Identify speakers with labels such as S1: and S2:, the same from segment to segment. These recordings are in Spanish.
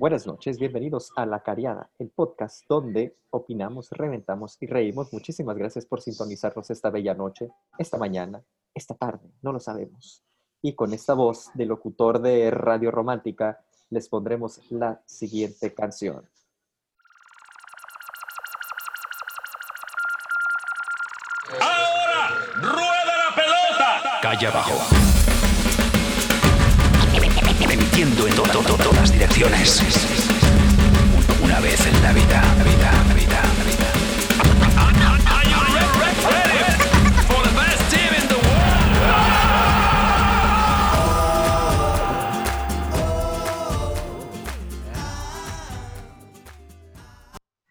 S1: Buenas noches, bienvenidos a La Cariada, el podcast donde opinamos, reventamos y reímos. Muchísimas gracias por sintonizarnos esta bella noche, esta mañana, esta tarde, no lo sabemos. Y con esta voz de locutor de Radio Romántica, les pondremos la siguiente canción.
S2: Ahora, rueda la pelota.
S3: Calle abajo. Emitiendo en to- to- to- todas direcciones. Una vez en la vida, la vida, la?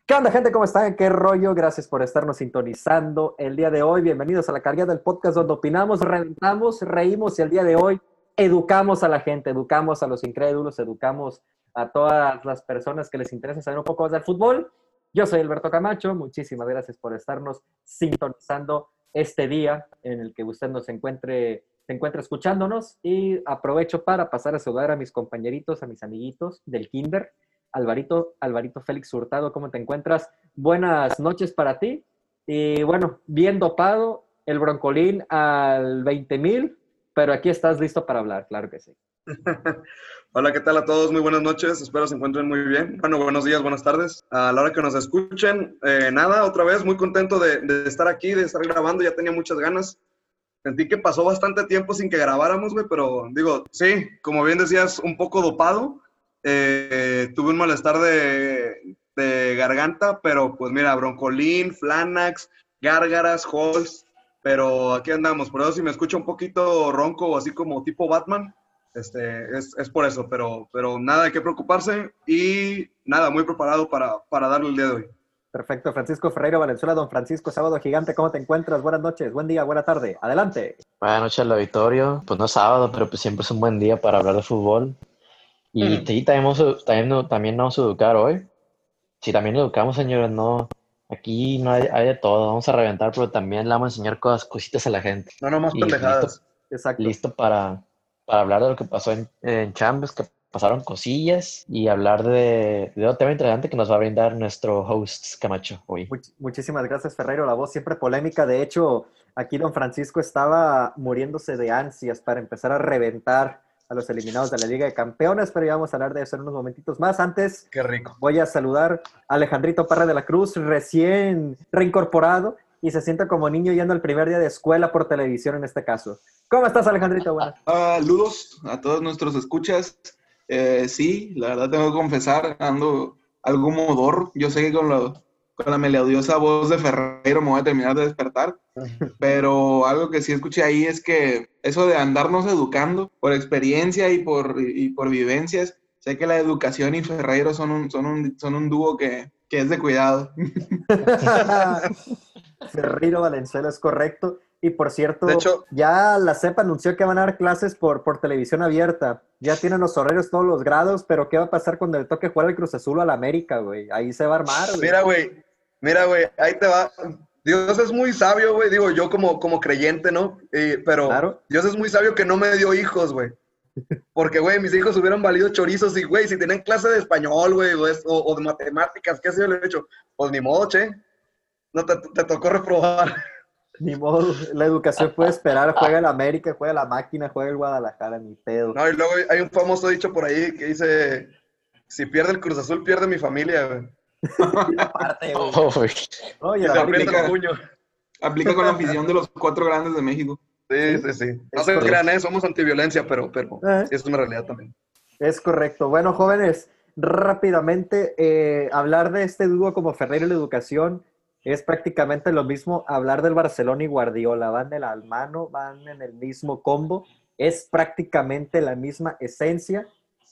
S1: ¿Qué onda, gente? ¿Cómo están? ¿Qué rollo? Gracias por estarnos sintonizando el día de hoy. Bienvenidos a la carga del podcast donde opinamos, reventamos, reímos y el día de hoy educamos a la gente, educamos a los incrédulos, educamos a todas las personas que les interesa saber un poco más del fútbol. Yo soy Alberto Camacho. Muchísimas gracias por estarnos sintonizando este día en el que usted nos encuentre, se encuentra escuchándonos y aprovecho para pasar a saludar a mis compañeritos, a mis amiguitos del Kinder. Alvarito, Alvarito Félix Hurtado, ¿cómo te encuentras? Buenas noches para ti. Y bueno, bien dopado, el broncolín al 20 mil, pero aquí estás listo para hablar, claro que sí.
S4: Hola, ¿qué tal a todos? Muy buenas noches, espero se encuentren muy bien. Bueno, buenos días, buenas tardes. A la hora que nos escuchen, eh, nada, otra vez muy contento de, estar aquí, de estar grabando, ya tenía muchas ganas. Sentí que pasó bastante tiempo sin que grabáramos, güey, pero digo, sí, como bien decías, un poco dopado. Eh, tuve un malestar de, de garganta, pero pues mira, broncolín, flanax, gárgaras, halls, pero aquí andamos. Por eso si me escucho un poquito ronco, así como tipo Batman, este, es, es por eso, pero, pero nada de qué preocuparse y nada, muy preparado para, para darle el día de hoy.
S1: Perfecto, Francisco Ferreiro Valenzuela, don Francisco Sábado Gigante, ¿cómo te encuentras? Buenas noches, buen día, buena tarde, adelante.
S5: Buenas noches al auditorio. Pues no es sábado, pero pues siempre es un buen día para hablar de fútbol. Y
S4: Mm.
S5: sí, también, vamos también, también nos vamos a educar hoy. Sí, también educamos, señores, no. Aquí no hay, hay de todo, vamos a reventar, pero también le vamos a enseñar cosas, cositas a la gente.
S4: No, no más pendejadas.
S1: Exacto.
S5: Listo para, para hablar de lo que pasó en, en Champions, que pasaron cosillas, y hablar de, de otro tema interesante que nos va a brindar nuestro host Camacho hoy.
S1: Much- muchísimas gracias, Ferreiro. La voz siempre polémica. De hecho, aquí don Francisco estaba muriéndose de ansias para empezar a reventar a los eliminados de la Liga de Campeones, pero ya vamos a hablar de eso en unos momentitos más. Antes,
S4: Qué rico.
S1: voy a saludar a Alejandrito Parra de la Cruz, recién reincorporado y se siente como niño yendo al primer día de escuela por televisión en este caso. ¿Cómo estás, Alejandrito? Buenas.
S6: Saludos a todos nuestros escuchas. Eh, sí, la verdad tengo que confesar, ando algo modor. Yo sé que con, lo- con la melodiosa voz de Ferreiro me voy a terminar de despertar, pero algo que sí escuché ahí es que eso de andarnos educando por experiencia y por, y por vivencias, sé que la educación y Ferreiro son un, son un, son un dúo que, que es de cuidado.
S1: Ferreiro Valenzuela es correcto. Y por cierto,
S4: De hecho-
S1: ya la CEP anunció que van a dar clases por, por televisión abierta. Ya tienen los horarios todos los grados, pero ¿qué va a pasar cuando le toque jugar al Cruz Azul o al América, güey? Ahí se va a armar, güey.
S4: Mira, güey, mira, güey, ahí te va. Dios es muy sabio, güey. Digo, yo como, como creyente, ¿no? Eh, pero
S1: Claro.
S4: Dios es muy sabio que no me dio hijos, güey. Porque, güey, mis hijos hubieran valido chorizos y, güey, si tienen clase de español, güey, o, o- de matemáticas, ¿qué yo le he hecho? Pues ni modo, che. No te, te tocó reprobar.
S1: Ni modo, la educación puede esperar. Juega el América, juega la máquina, juega el Guadalajara, ni pedo.
S4: No, y luego hay un famoso dicho por ahí que dice, si pierde el Cruz Azul, pierde mi familia, güey.
S1: Aparte, güey.
S4: Y.
S6: Aplica con la afición de los cuatro grandes de México.
S4: Sí, sí, sí. No
S1: Es
S4: se crean, ¿eh? Somos antiviolencia, pero, pero
S1: Eh.
S4: es una realidad también.
S1: Es correcto. Bueno, jóvenes, rápidamente, eh, hablar de este dúo como Ferreiro y la educación es prácticamente lo mismo hablar del Barcelona y Guardiola. Van de la mano, van en el mismo combo. Es prácticamente la misma esencia.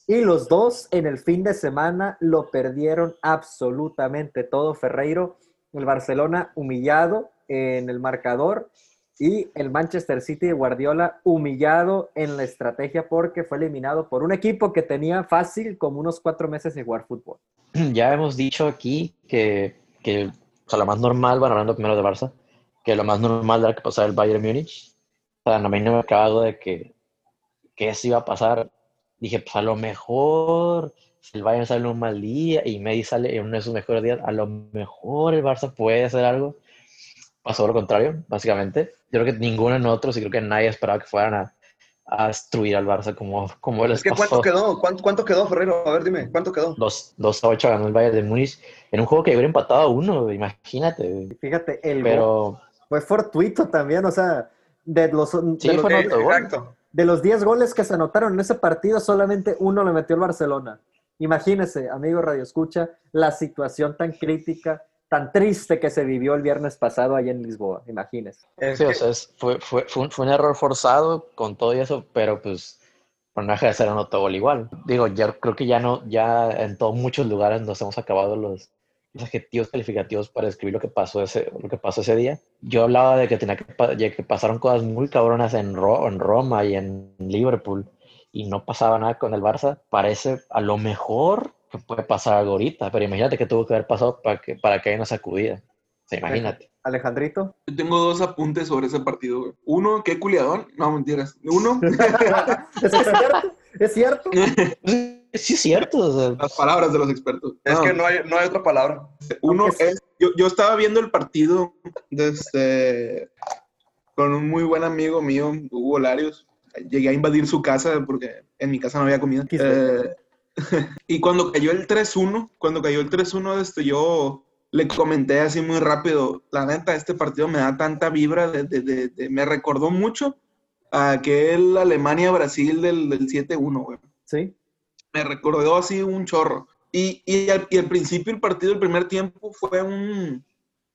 S1: Y los dos en el fin de semana lo perdieron absolutamente todo. Ferreiro, el Barcelona humillado en el marcador y el Manchester City de Guardiola humillado en la estrategia porque fue eliminado por un equipo que tenía fácil como unos cuatro meses de jugar fútbol.
S5: Ya hemos dicho aquí que, que o sea, lo más normal, bueno, hablando primero de Barça, que lo más normal era que pasara el Bayern Múnich. O sea, no me, no me acabo de que, que eso iba a pasar. Dije, pues a lo mejor el Bayern sale en un mal día y Messi sale en uno de sus mejores días, a lo mejor el Barça puede hacer algo. Pasó lo contrario, básicamente. Yo creo que ninguno de nosotros y creo que nadie esperaba que fueran a, a destruir al Barça como, como les
S4: Es que. ¿cuánto quedó? ¿Cuánto, cuánto quedó, Ferrero? A ver, dime, ¿cuánto quedó?
S5: 2 2 a 8 ganó el Bayern de Múnich en un juego que hubiera empatado a uno, imagínate.
S1: Fíjate, el
S5: Pero
S1: fue fortuito también, o sea, de los, de
S5: Sí,
S1: los-
S5: fue
S4: exacto.
S1: De los 10 goles que se anotaron en ese partido, solamente uno le metió el Barcelona. Imagínese, amigo Radio Escucha, la situación tan crítica, tan triste que se vivió el viernes pasado allá en Lisboa. Imagínese.
S4: Es
S5: sí, o sea, es- fue, fue, fue, un, fue un error forzado con todo y eso, pero pues por no deja de ser un autogol igual. Digo, ya creo que ya no, ya en todos muchos lugares nos hemos acabado los adjetivos calificativos para describir lo que pasó ese, lo que pasó ese día. Yo hablaba de que tenía que, de que pasaron cosas muy cabronas en, Ro- en Roma y en Liverpool y no pasaba nada con el Barça. Parece a lo mejor que puede pasar algo ahorita, pero imagínate que tuvo que haber pasado para que, para que haya una sacudida. O sea, imagínate.
S1: Alejandrito.
S6: Yo tengo dos apuntes sobre ese partido. Uno, qué culiadón. No, mentiras. Uno,
S1: Es que es cierto, es cierto.
S5: Sí, es cierto. o sea,
S6: las palabras de los expertos.
S4: Es
S6: No.
S4: que no hay, no hay otra palabra.
S6: Uno es, yo, yo estaba viendo el partido desde, con un muy buen amigo mío, Hugo Larios. Llegué a invadir su casa porque en mi casa no había comida. Eh, y cuando cayó el 3-1, cuando cayó el 3-1, este, yo le comenté así muy rápido, la neta, este partido me da tanta vibra, de, de- de- de- me recordó mucho a aquel Alemania-Brasil del, del 7-1, güey
S1: Sí.
S6: Me recordó así un chorro. Y, y, al, y principio el partido, el primer tiempo, fue un,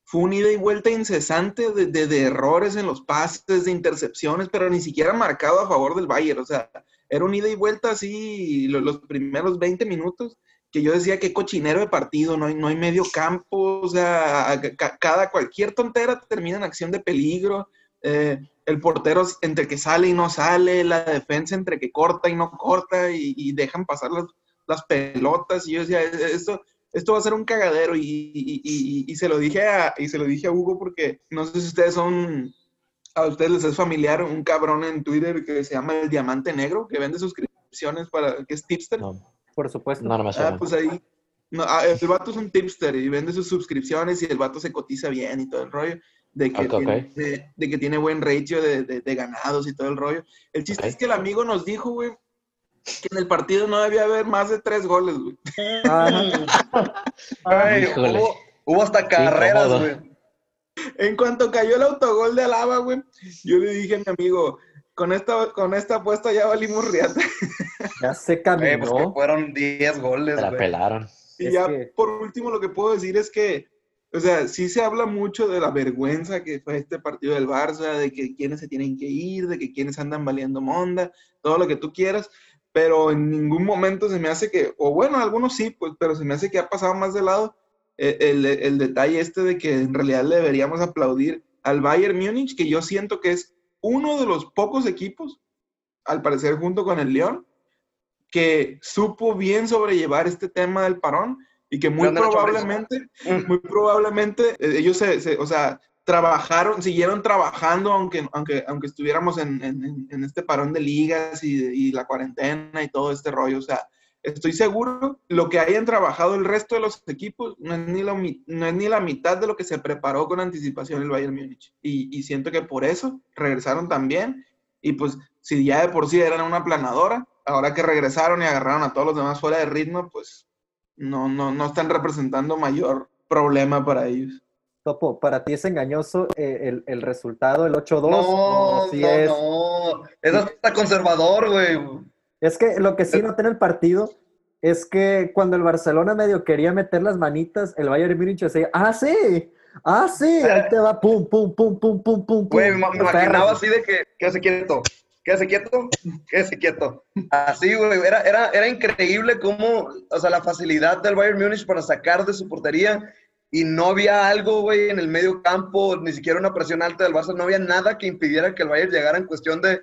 S6: fue un ida y vuelta incesante de, de- errores en los pases, de intercepciones, pero ni siquiera marcado a favor del Bayern. O sea, era un ida y vuelta así lo- los, primeros 20 minutos que yo decía que cochinero de partido, no hay, no hay medio campo, o sea, ca- cada, cualquier tontera termina en acción de peligro. eh, el portero entre que sale y no sale, la defensa entre que corta y no corta y, y dejan pasar las, las pelotas. Y yo decía, "E-, esto, esto va a ser un cagadero. Y, y- y- y se lo dije a, y se lo dije a Hugo porque no sé si ustedes son, a ustedes les es familiar un cabrón en Twitter que se llama el Diamante Negro, que vende suscripciones para, que es tipster.
S5: no,
S1: Por supuesto.
S5: no, no me suena.
S6: Ah, pues ahí. No, ah, el vato es un tipster y vende sus suscripciones y el vato se cotiza bien y todo el rollo. De que, tiene, de, de que tiene buen ratio de, de- de ganados y todo el rollo. El chiste es que el amigo nos dijo, güey, que en el partido no debía haber más de tres goles, güey.
S4: Ay, hubo, hubo hasta carreras, güey.
S6: En cuanto cayó el autogol de Alaba, güey, yo le dije a mi amigo, con esta, con esta apuesta ya valimos riata.
S1: Ya se
S4: Eh, pues que
S1: caminó.
S4: fueron 10 goles,
S5: Se la pelaron.
S6: Y
S1: Es
S6: ya
S1: que-
S6: por último lo que puedo decir es que, o sea, sí se habla mucho de la vergüenza que fue este partido del Barça, de que quienes se tienen que ir, de que quienes andan valiendo monda, todo lo que tú quieras, pero en ningún momento se me hace que, o bueno, algunos sí, pues, pero se me hace que ha pasado más de lado eh, el, el detalle este de que en realidad deberíamos aplaudir al Bayern Múnich, que yo siento que es uno de los pocos equipos, al parecer junto con el León, que supo bien sobrellevar este tema del parón y que muy probablemente,
S4: Mm.
S6: muy probablemente eh, ellos se, se- o sea, trabajaron, siguieron trabajando aunque, aunque, aunque estuviéramos en, en- en este parón de ligas y, y la cuarentena y todo este rollo, o sea, estoy seguro lo que hayan trabajado el resto de los equipos no es ni, mi- no es ni la mitad de lo que se preparó con anticipación el Bayern Múnich y, y siento que por eso regresaron también y pues si ya de por sí eran una planadora, ahora que regresaron y agarraron a todos los demás fuera de ritmo, pues no, no, no están representando mayor problema para ellos.
S1: Topo, ¿para ti es engañoso eh, el, el resultado, el 8-2?
S4: No,
S1: ¿O sí
S4: no,
S1: es?
S4: no. Es hasta conservador, güey.
S1: Es que lo que sí noté en el partido es que cuando el Barcelona medio quería meter las manitas, el Bayern Múnich decía, ah, sí, ah, sí, ahí te va, pum, pum, pum, pum, pum, pum.
S4: Güey, me, imaginaba así de que, quédese quieto, quédese quieto, quédese quieto. Así, güey, era, era, era increíble cómo, o sea, la facilidad del Bayern Múnich para sacar de su portería y no había algo, güey, en el medio campo, ni siquiera una presión alta del Barça, no había nada que impidiera que el Bayern llegara en cuestión de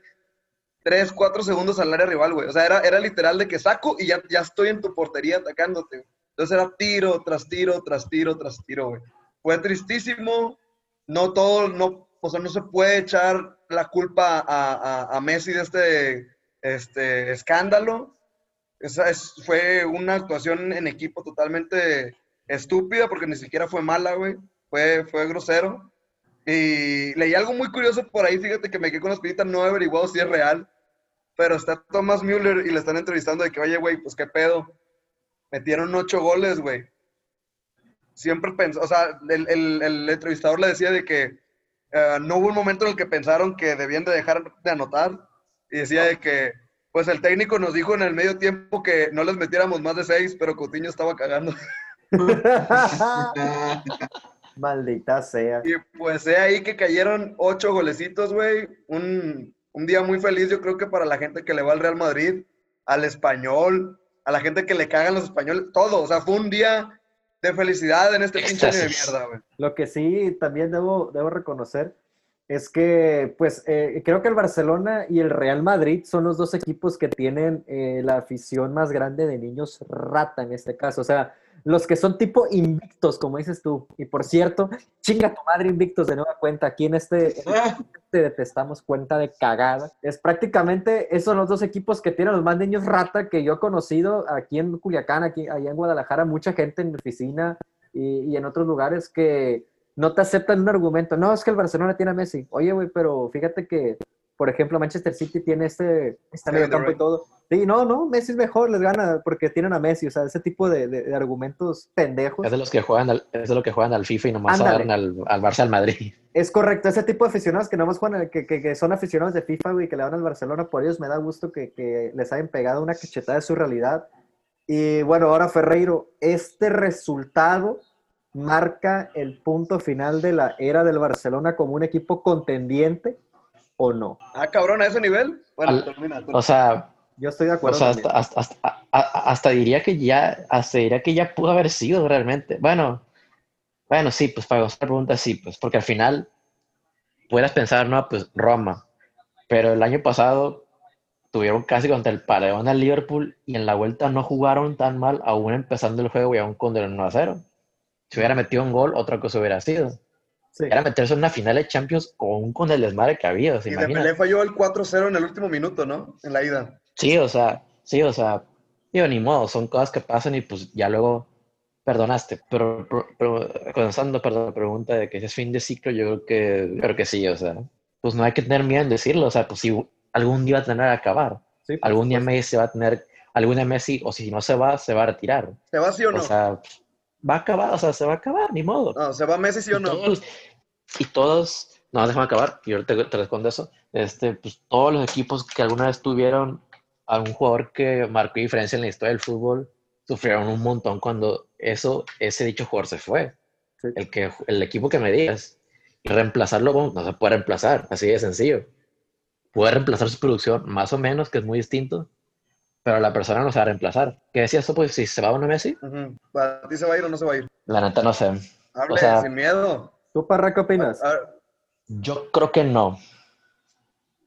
S4: 3, 4 segundos al área rival, güey. O sea, era, era literal de que saco y ya, ya estoy en tu portería atacándote. Entonces era tiro tras tiro, tras tiro, tras tiro, güey. Fue tristísimo, no todo, no, o sea, no se puede echar la culpa a, Messi de este, este escándalo, Esa es- fue una actuación en equipo totalmente estúpida porque ni siquiera fue mala, güey. Fue, fue grosero. Y leí algo muy curioso por ahí, fíjate que me quedé con la espinita, no he averiguado si es real. Pero está Thomas Müller y le están entrevistando de que, oye, güey, pues qué pedo. Metieron ocho goles, güey. Siempre pensó, o sea, el, el- el entrevistador le decía de que eh, no hubo un momento en el que pensaron que debían de dejar de anotar. Y decía de que, pues el técnico nos dijo en el medio tiempo que no les metiéramos más de seis, pero Coutinho estaba cagando.
S1: Maldita sea.
S4: Y pues he ahí que cayeron ocho golecitos, güey. Un, un día muy feliz, yo creo que para la gente que le va al Real Madrid, al español, a la gente que le cagan los españoles, todo. O sea, fue un día de felicidad en este pinche año de mierda, güey.
S1: Lo que sí también debo, debo reconocer es que, pues, eh, creo que el Barcelona y el Real Madrid son los dos equipos que tienen eh, la afición más grande de niños rata en este caso. O sea, los que son tipo invictos, como dices tú. Y por cierto, chinga tu madre invictos de nueva cuenta. Aquí en este, en este te detestamos cuenta de cagada. Es prácticamente, esos son los dos equipos que tienen los más niños rata que yo he conocido aquí en Culiacán, aquí allá en Guadalajara, mucha gente en mi oficina y, y en otros lugares que no te aceptan un argumento. No, es que el Barcelona tiene a Messi. Oye, güey, pero fíjate que, por ejemplo, Manchester City tiene este, este medio campo y todo. Sí, no, no, Messi es mejor, les gana porque tienen a Messi. O sea, ese tipo de, de- de argumentos pendejos.
S5: Es de los que juegan al, es de los que juegan al FIFA y nomás agarran al, al Barça al Madrid.
S1: Es correcto, ese tipo de aficionados que nomás juegan, que, que, que son aficionados de FIFA, güey, que le van al Barcelona, por ellos me da gusto que, que les hayan pegado una cachetada de su realidad. Y bueno, ahora Ferreiro, este resultado marca el punto final de la era del Barcelona como un equipo contendiente o no.
S4: Ah, cabrón, a ese nivel. Bueno,
S5: Al-
S4: termina.
S5: O sea,
S1: Yo estoy de
S5: o
S1: acuerdo.
S5: sea
S1: también.
S5: hasta, hasta, hasta, hasta diría que ya, hasta diría que ya pudo haber sido realmente. Bueno, bueno, sí, pues para la pregunta, sí, pues porque al final puedas pensar, no, pues Roma, pero el año pasado tuvieron casi contra el paredón al Liverpool y en la vuelta no jugaron tan mal, aún empezando el juego y aún con el 1 a 0. Si hubiera metido un gol, otra cosa hubiera sido.
S1: Sí.
S5: Era meterse en una final de Champions con, con el desmadre que había, ¿se
S4: Y
S5: imagina?
S4: Dembélé falló el 4-0 en el último minuto, ¿no? En la ida.
S5: Sí, o sea, sí, o sea, digo, ni modo, son cosas que pasan y pues ya luego perdonaste. Pero, pero, pero contestando, perdón, la pregunta de que si es fin de ciclo, yo creo que, creo que sí, o sea, pues no hay que tener miedo en decirlo, o sea, pues si algún día va a tener que acabar,
S1: Sí, por
S5: algún día. Messi se va a tener, algún día Messi, o si no se va, se va a retirar.
S4: ¿Se va sí o no?
S5: O sea, va a acabar, o sea, se va a acabar, ni modo.
S4: no, ¿se va Messi sí o
S5: Y
S4: no?
S5: todos, y todos, no, déjame acabar, y ahorita te, te respondo eso. Este, pues todos los equipos que alguna vez tuvieron a un jugador que marcó diferencia en la historia del fútbol sufrieron un montón cuando eso, ese dicho jugador se fue.
S1: Sí.
S5: El, que, el equipo que me digas. Y reemplazarlo, bueno, no se puede reemplazar, así de sencillo. Puede reemplazar su producción, más o menos, que es muy distinto, pero la persona no se va a reemplazar. ¿Qué decía eso? Pues si se va uno Messi.
S4: ¿Para ti se va a ir o no se va a ir?
S5: la neta no sé.
S4: Hable,
S5: O sea-
S4: sin miedo.
S1: ¿Tú, Parra, qué opinas?
S5: Yo creo que no.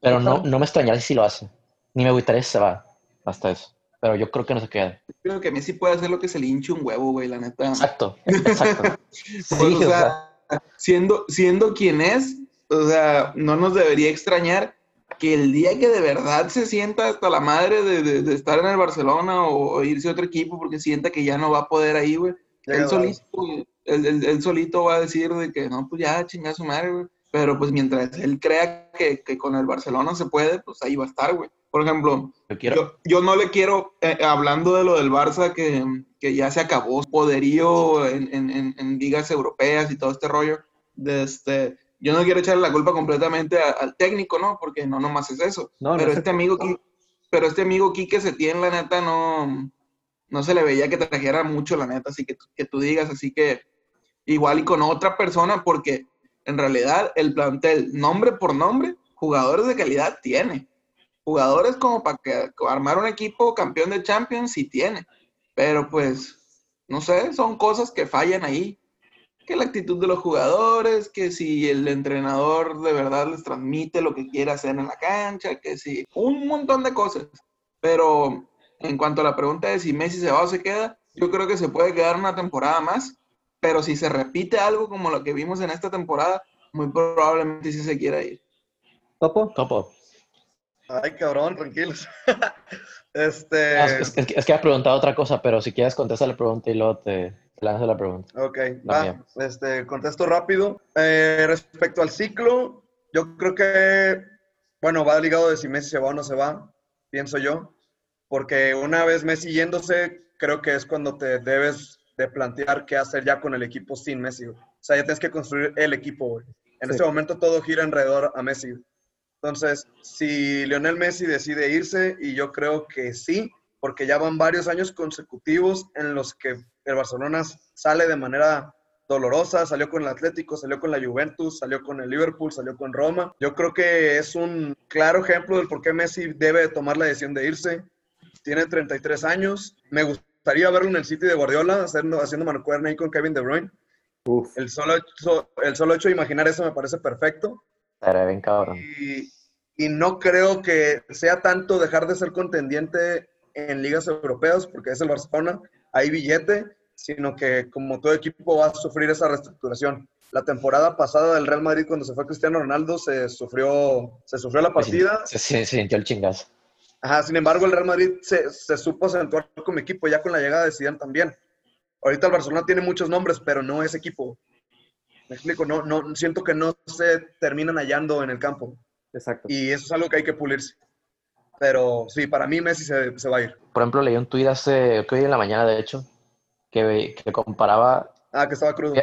S5: Pero no, no me extrañaría si lo hace. Ni me gustaría si se va. Hasta eso. Pero yo creo que no se queda.
S6: Creo que Messi puede hacer lo que se le hinche un huevo, güey, la neta.
S5: Exacto. Exacto. Sí,
S6: Pues, o
S5: o
S6: sea, siendo, siendo quien es, o sea, no nos debería extrañar que el día que de verdad se sienta hasta la madre de, de- de estar en el Barcelona o, o irse a otro equipo porque sienta que ya no va a poder ahí, güey. Él
S4: el
S6: solito, güey, él, él- él solito va a decir de que no, pues ya, chinga su madre, güey. Pero pues mientras él crea que, que con el Barcelona se puede, pues ahí va a estar, güey. Por ejemplo,
S5: Yo quiero.
S6: yo, yo no le quiero, eh, hablando de lo del Barça, que, que ya se acabó su poderío en, en- en- en ligas europeas y todo este rollo, de este, yo no quiero echarle la culpa completamente a- al técnico, ¿no? Porque no nomás es eso.
S1: No, no
S6: pero,
S1: es
S6: este amigo. Qui- pero este amigo Quique Setién, la neta, no, no se le veía que trajera mucho, la neta, así que, que tú digas, así que igual y con otra persona, porque en realidad el plantel, nombre por nombre, jugadores de calidad tiene. Jugadores como para que armar un equipo campeón de Champions sí tiene. Pero pues, no sé, son cosas que fallan ahí. Que la actitud de los jugadores, que si el entrenador de verdad les transmite lo que quiere hacer en la cancha, que si un montón de cosas. Pero en cuanto a la pregunta de si Messi se va o se queda, yo creo que se puede quedar una temporada más. Pero si se repite algo como lo que vimos en esta temporada, muy probablemente sí se quiera ir.
S1: ¿Topo?
S5: Topo.
S4: Ay, cabrón, tranquilos. este.
S5: Ah, es, es que, es que has preguntado otra cosa, pero si quieres contesta la pregunta y luego te, te lanzo la pregunta.
S4: Ok, va. Este, contesto rápido. Eh, respecto al ciclo, yo creo que, bueno, va ligado de si Messi se va o no se va, pienso yo. Porque una vez Messi yéndose, creo que es cuando te debes de plantear qué hacer ya con el equipo sin Messi. güey. O sea, ya tienes que construir el equipo. güey. En
S1: Sí.
S4: este momento todo gira alrededor a Messi. güey. Entonces, si Lionel Messi decide irse, y yo creo que sí, porque ya van varios años consecutivos en los que el Barcelona sale de manera dolorosa, salió con el Atlético, salió con la Juventus, salió con el Liverpool, salió con Roma. Yo creo que es un claro ejemplo del por qué Messi debe tomar la decisión de irse. Tiene 33 años. Me gustaría verlo en el City de Guardiola, haciendo, haciendo mancuerna ahí con Kevin De Bruyne.
S1: Uf.
S4: El solo, hecho, el solo hecho de imaginar eso me parece perfecto.
S5: Bien cabrón.
S4: Y, y no creo que sea tanto dejar de ser contendiente en ligas europeas, porque es el Barcelona, hay billete, sino que como todo equipo va a sufrir esa reestructuración. La temporada pasada del Real Madrid, cuando se fue Cristiano Ronaldo, se sufrió, se sufrió la partida.
S5: Se, se- se sintió el chingazo.
S4: Ajá, sin embargo, el Real Madrid se, se supo acentuar como equipo ya con la llegada de Zidane también. Ahorita el Barcelona tiene muchos nombres, pero no es equipo. Me explico, no, no, siento que no se terminan hallando en el campo.
S1: Exacto.
S4: Y eso es algo que hay que pulirse. Pero sí, para mí Messi se, se va a ir.
S5: Por ejemplo, leí un tuit hace, que hoy en la mañana, de hecho, que, que comparaba
S4: Ah, que estaba crudo.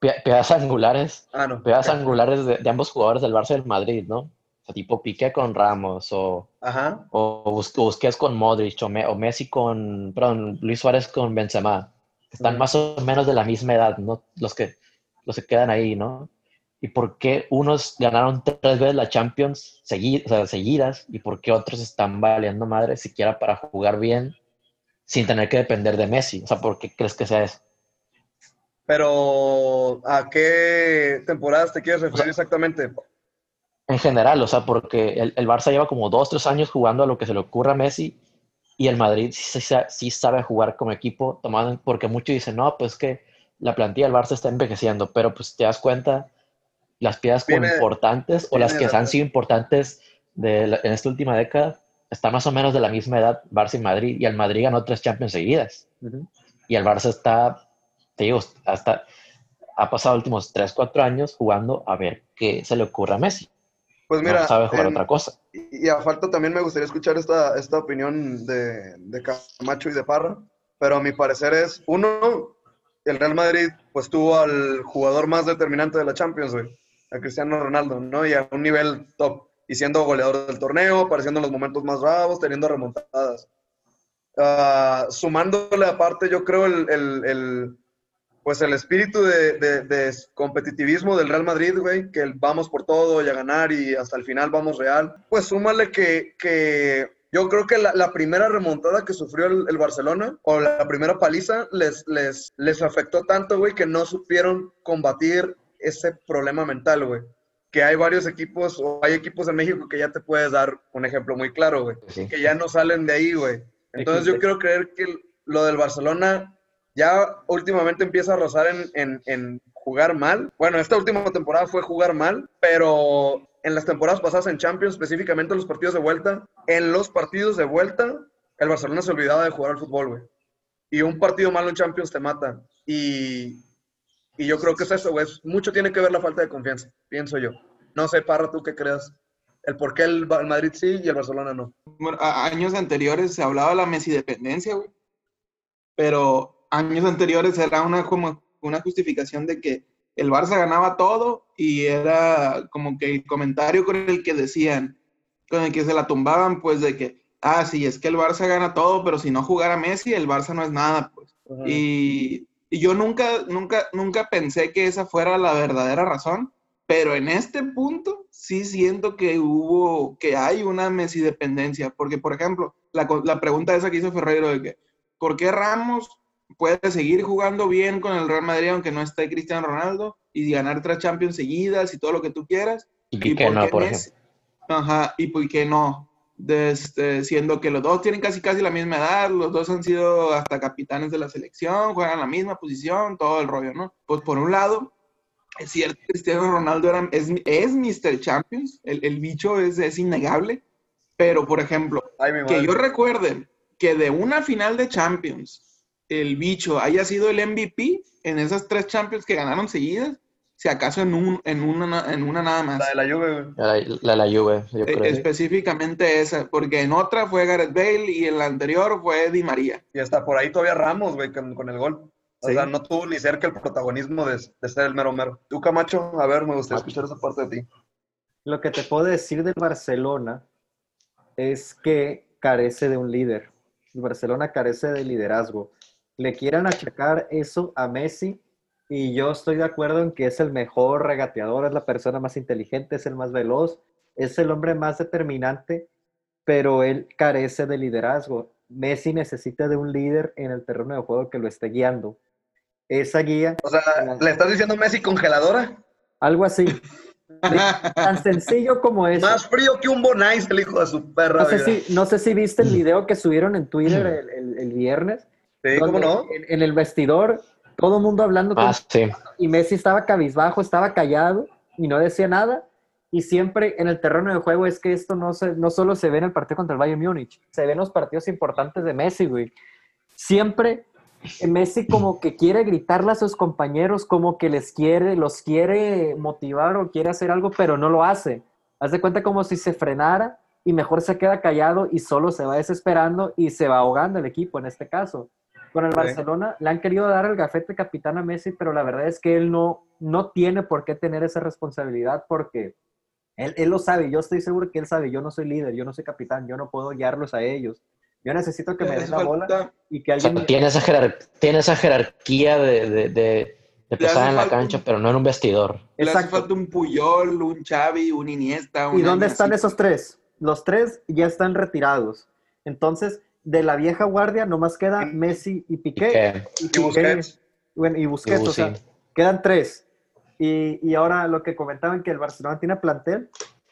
S5: pegadas angulares,
S4: Ah, no.
S5: pegadas angulares de, de ambos jugadores del Barça y del Madrid, ¿no? O sea, tipo Piqué con Ramos o,
S4: Ajá.
S5: o Bus- Busquets con Modric o, Me- o Messi con, perdón, Luis Suárez con Benzema. Están más o menos de la misma edad, ¿no? Los que, los que quedan ahí, ¿no? ¿Y por qué unos ganaron tres veces la Champions segui- o sea, seguidas y por qué otros están valiendo madre siquiera para jugar bien sin tener que depender de Messi? O sea, ¿por qué crees que sea eso?
S4: Pero, ¿a qué temporadas te quieres referir exactamente?
S5: En general, o sea, porque el, el Barça lleva como dos, tres años jugando a lo que se le ocurra a Messi y el Madrid sí, sí- sí sabe jugar como equipo, tomando, porque muchos dicen, no, pues que la plantilla del Barça está envejeciendo, pero pues te das cuenta, las piezas como importantes o las que han sido importantes de la- en esta última década están más o menos de la misma edad, Barça y Madrid, y el Madrid ganó tres Champions seguidas. Y el Barça está, te digo, hasta ha pasado los últimos 3, 4 años jugando a ver qué se le ocurre a Messi.
S4: Pues mira,
S5: no sabe jugar
S4: en-
S5: otra cosa.
S4: y y a falta también me gustaría escuchar esta, esta opinión de, de Camacho y de Parra, pero a mi parecer es, uno, el Real Madrid pues tuvo al jugador más determinante de la Champions, güey, a Cristiano Ronaldo, ¿no? Y a un nivel top, y siendo goleador del torneo, apareciendo en los momentos más bravos, teniendo remontadas. Ah, sumándole aparte, yo creo, el, el- el, pues el espíritu de, de- competitivismo del Real Madrid, güey, que el vamos por todo y a ganar y hasta el final vamos real. Pues súmale que, que yo creo que la, la primera remontada que sufrió el, el Barcelona, o la primera paliza, les, les, les afectó tanto, güey, que no supieron combatir ese problema mental, güey. Que hay varios equipos, o hay equipos en México que ya te puedes dar un ejemplo muy claro, güey
S5: Sí.
S4: que ya no salen de ahí, güey. Entonces yo quiero creer que lo del Barcelona ya últimamente empieza a rozar en, en- en jugar mal. Bueno, esta última temporada fue jugar mal, pero en las temporadas pasadas en Champions, específicamente en los partidos de vuelta, en los partidos de vuelta, el Barcelona se olvidaba de jugar al fútbol, güey. Y un partido malo en Champions te mata. Y, y yo creo que es eso, güey. Mucho tiene que ver la falta de confianza, pienso yo. No sé, Parra, tú qué creas. El por qué el, el Madrid sí y el Barcelona no.
S6: Bueno, a- años anteriores se hablaba de la Messi dependencia, güey. Pero años anteriores era una como una justificación de que el Barça ganaba todo y era como que el comentario con el que decían, con el que se la tumbaban, pues de que, ah, sí, es que el Barça gana todo, pero si no jugara Messi, el Barça no es nada, pues.
S4: Ajá.
S6: Y, y yo nunca, nunca, nunca pensé que esa fuera la verdadera razón, pero en este punto sí siento que hubo, que hay una Messi dependencia, porque por ejemplo, la, la pregunta esa que hizo Ferreiro de que, ¿por qué Ramos puede seguir jugando bien con el Real Madrid aunque no esté Cristiano Ronaldo y ganar tres Champions seguidas y todo lo que tú quieras?
S5: Y
S6: ¿Y por
S5: no, por
S6: Messi?
S5: ejemplo.
S6: Ajá, y por qué no. De este, siendo que los dos tienen casi casi la misma edad, los dos han sido hasta capitanes de la selección, juegan la misma posición, todo el rollo, ¿no? Pues por un lado, es cierto, Cristiano Ronaldo era, es, es Mr. Champions, el, el bicho es, es innegable, Pero, por ejemplo,
S4: Ay,
S6: que yo recuerde que de una final de Champions, el bicho haya sido el MVP en esas tres Champions que ganaron seguidas, si acaso en, un, en, una, en una nada más.
S4: La de la Juve, güey.
S5: La, la, la Juve, yo
S6: Eh,
S5: creo.
S6: específicamente esa, porque en otra fue Gareth Bale y en la anterior fue Di María.
S4: Y hasta por ahí todavía Ramos, güey, con, con el gol. O
S1: Sí.
S4: sea, no tuvo ni cerca el protagonismo de, de ser el mero mero. Tú, Camacho, a ver, me gustaría
S5: Ah.
S4: escuchar esa parte de ti.
S1: Lo que te puedo decir del Barcelona es que carece de un líder. El Barcelona carece de liderazgo. Le quieran achacar eso a Messi y yo estoy de acuerdo en que es el mejor regateador, es la persona más inteligente, es el más veloz, es el hombre más determinante, pero él carece de liderazgo. Messi necesita de un líder en el terreno de juego que lo esté guiando. Esa guía,
S4: O sea, ¿le estás diciendo Messi congeladora?
S1: algo así, tan sencillo como eso.
S4: Más frío que un Bonais, el hijo de su perra.
S1: No sé, si, no sé si viste el video que subieron en Twitter el, el- el viernes.
S4: Sí, ¿cómo no?
S1: En, en el vestidor, todo el mundo hablando con-
S5: Ah, sí.
S1: y Messi estaba cabizbajo, estaba callado y no decía nada. Y siempre en el terreno de juego es que esto no, se, no solo se ve en el partido contra el Bayern Múnich, se ve en los partidos importantes de Messi, güey. Siempre Messi como que quiere gritarle a sus compañeros, como que les quiere, los quiere motivar o quiere hacer algo, pero no lo hace. Haz de cuenta como si se frenara y mejor se queda callado y solo se va desesperando y se va ahogando el equipo en este caso. Con el. Barcelona le han querido dar el gafete capitán a Messi, pero la verdad es que él no, no tiene por qué tener esa responsabilidad porque él, él lo sabe, yo estoy seguro que él sabe, yo no soy líder, yo no soy capitán, yo no puedo guiarlos a ellos. Yo necesito que me den la bola y que
S5: O sea,
S1: alguien...
S5: tiene esa, jerar- tiene esa jerarquía de, de, de, de pesar en la cancha,
S6: un-
S5: pero no en un vestidor.
S6: Le hace
S1: Exacto.
S6: falta un Puyol, un Xavi, un Iniesta.
S1: ¿Y dónde están
S6: así.
S1: esos tres? Los tres ya están retirados. Entonces, de la vieja guardia nomás queda Messi y Piqué.
S5: Que,
S1: Y,
S4: Y
S1: Piqué-
S4: Busquets.
S1: bueno, y Busquets,
S5: y
S1: o sea, quedan tres. Y, y ahora lo que comentaban que el Barcelona tiene plantel,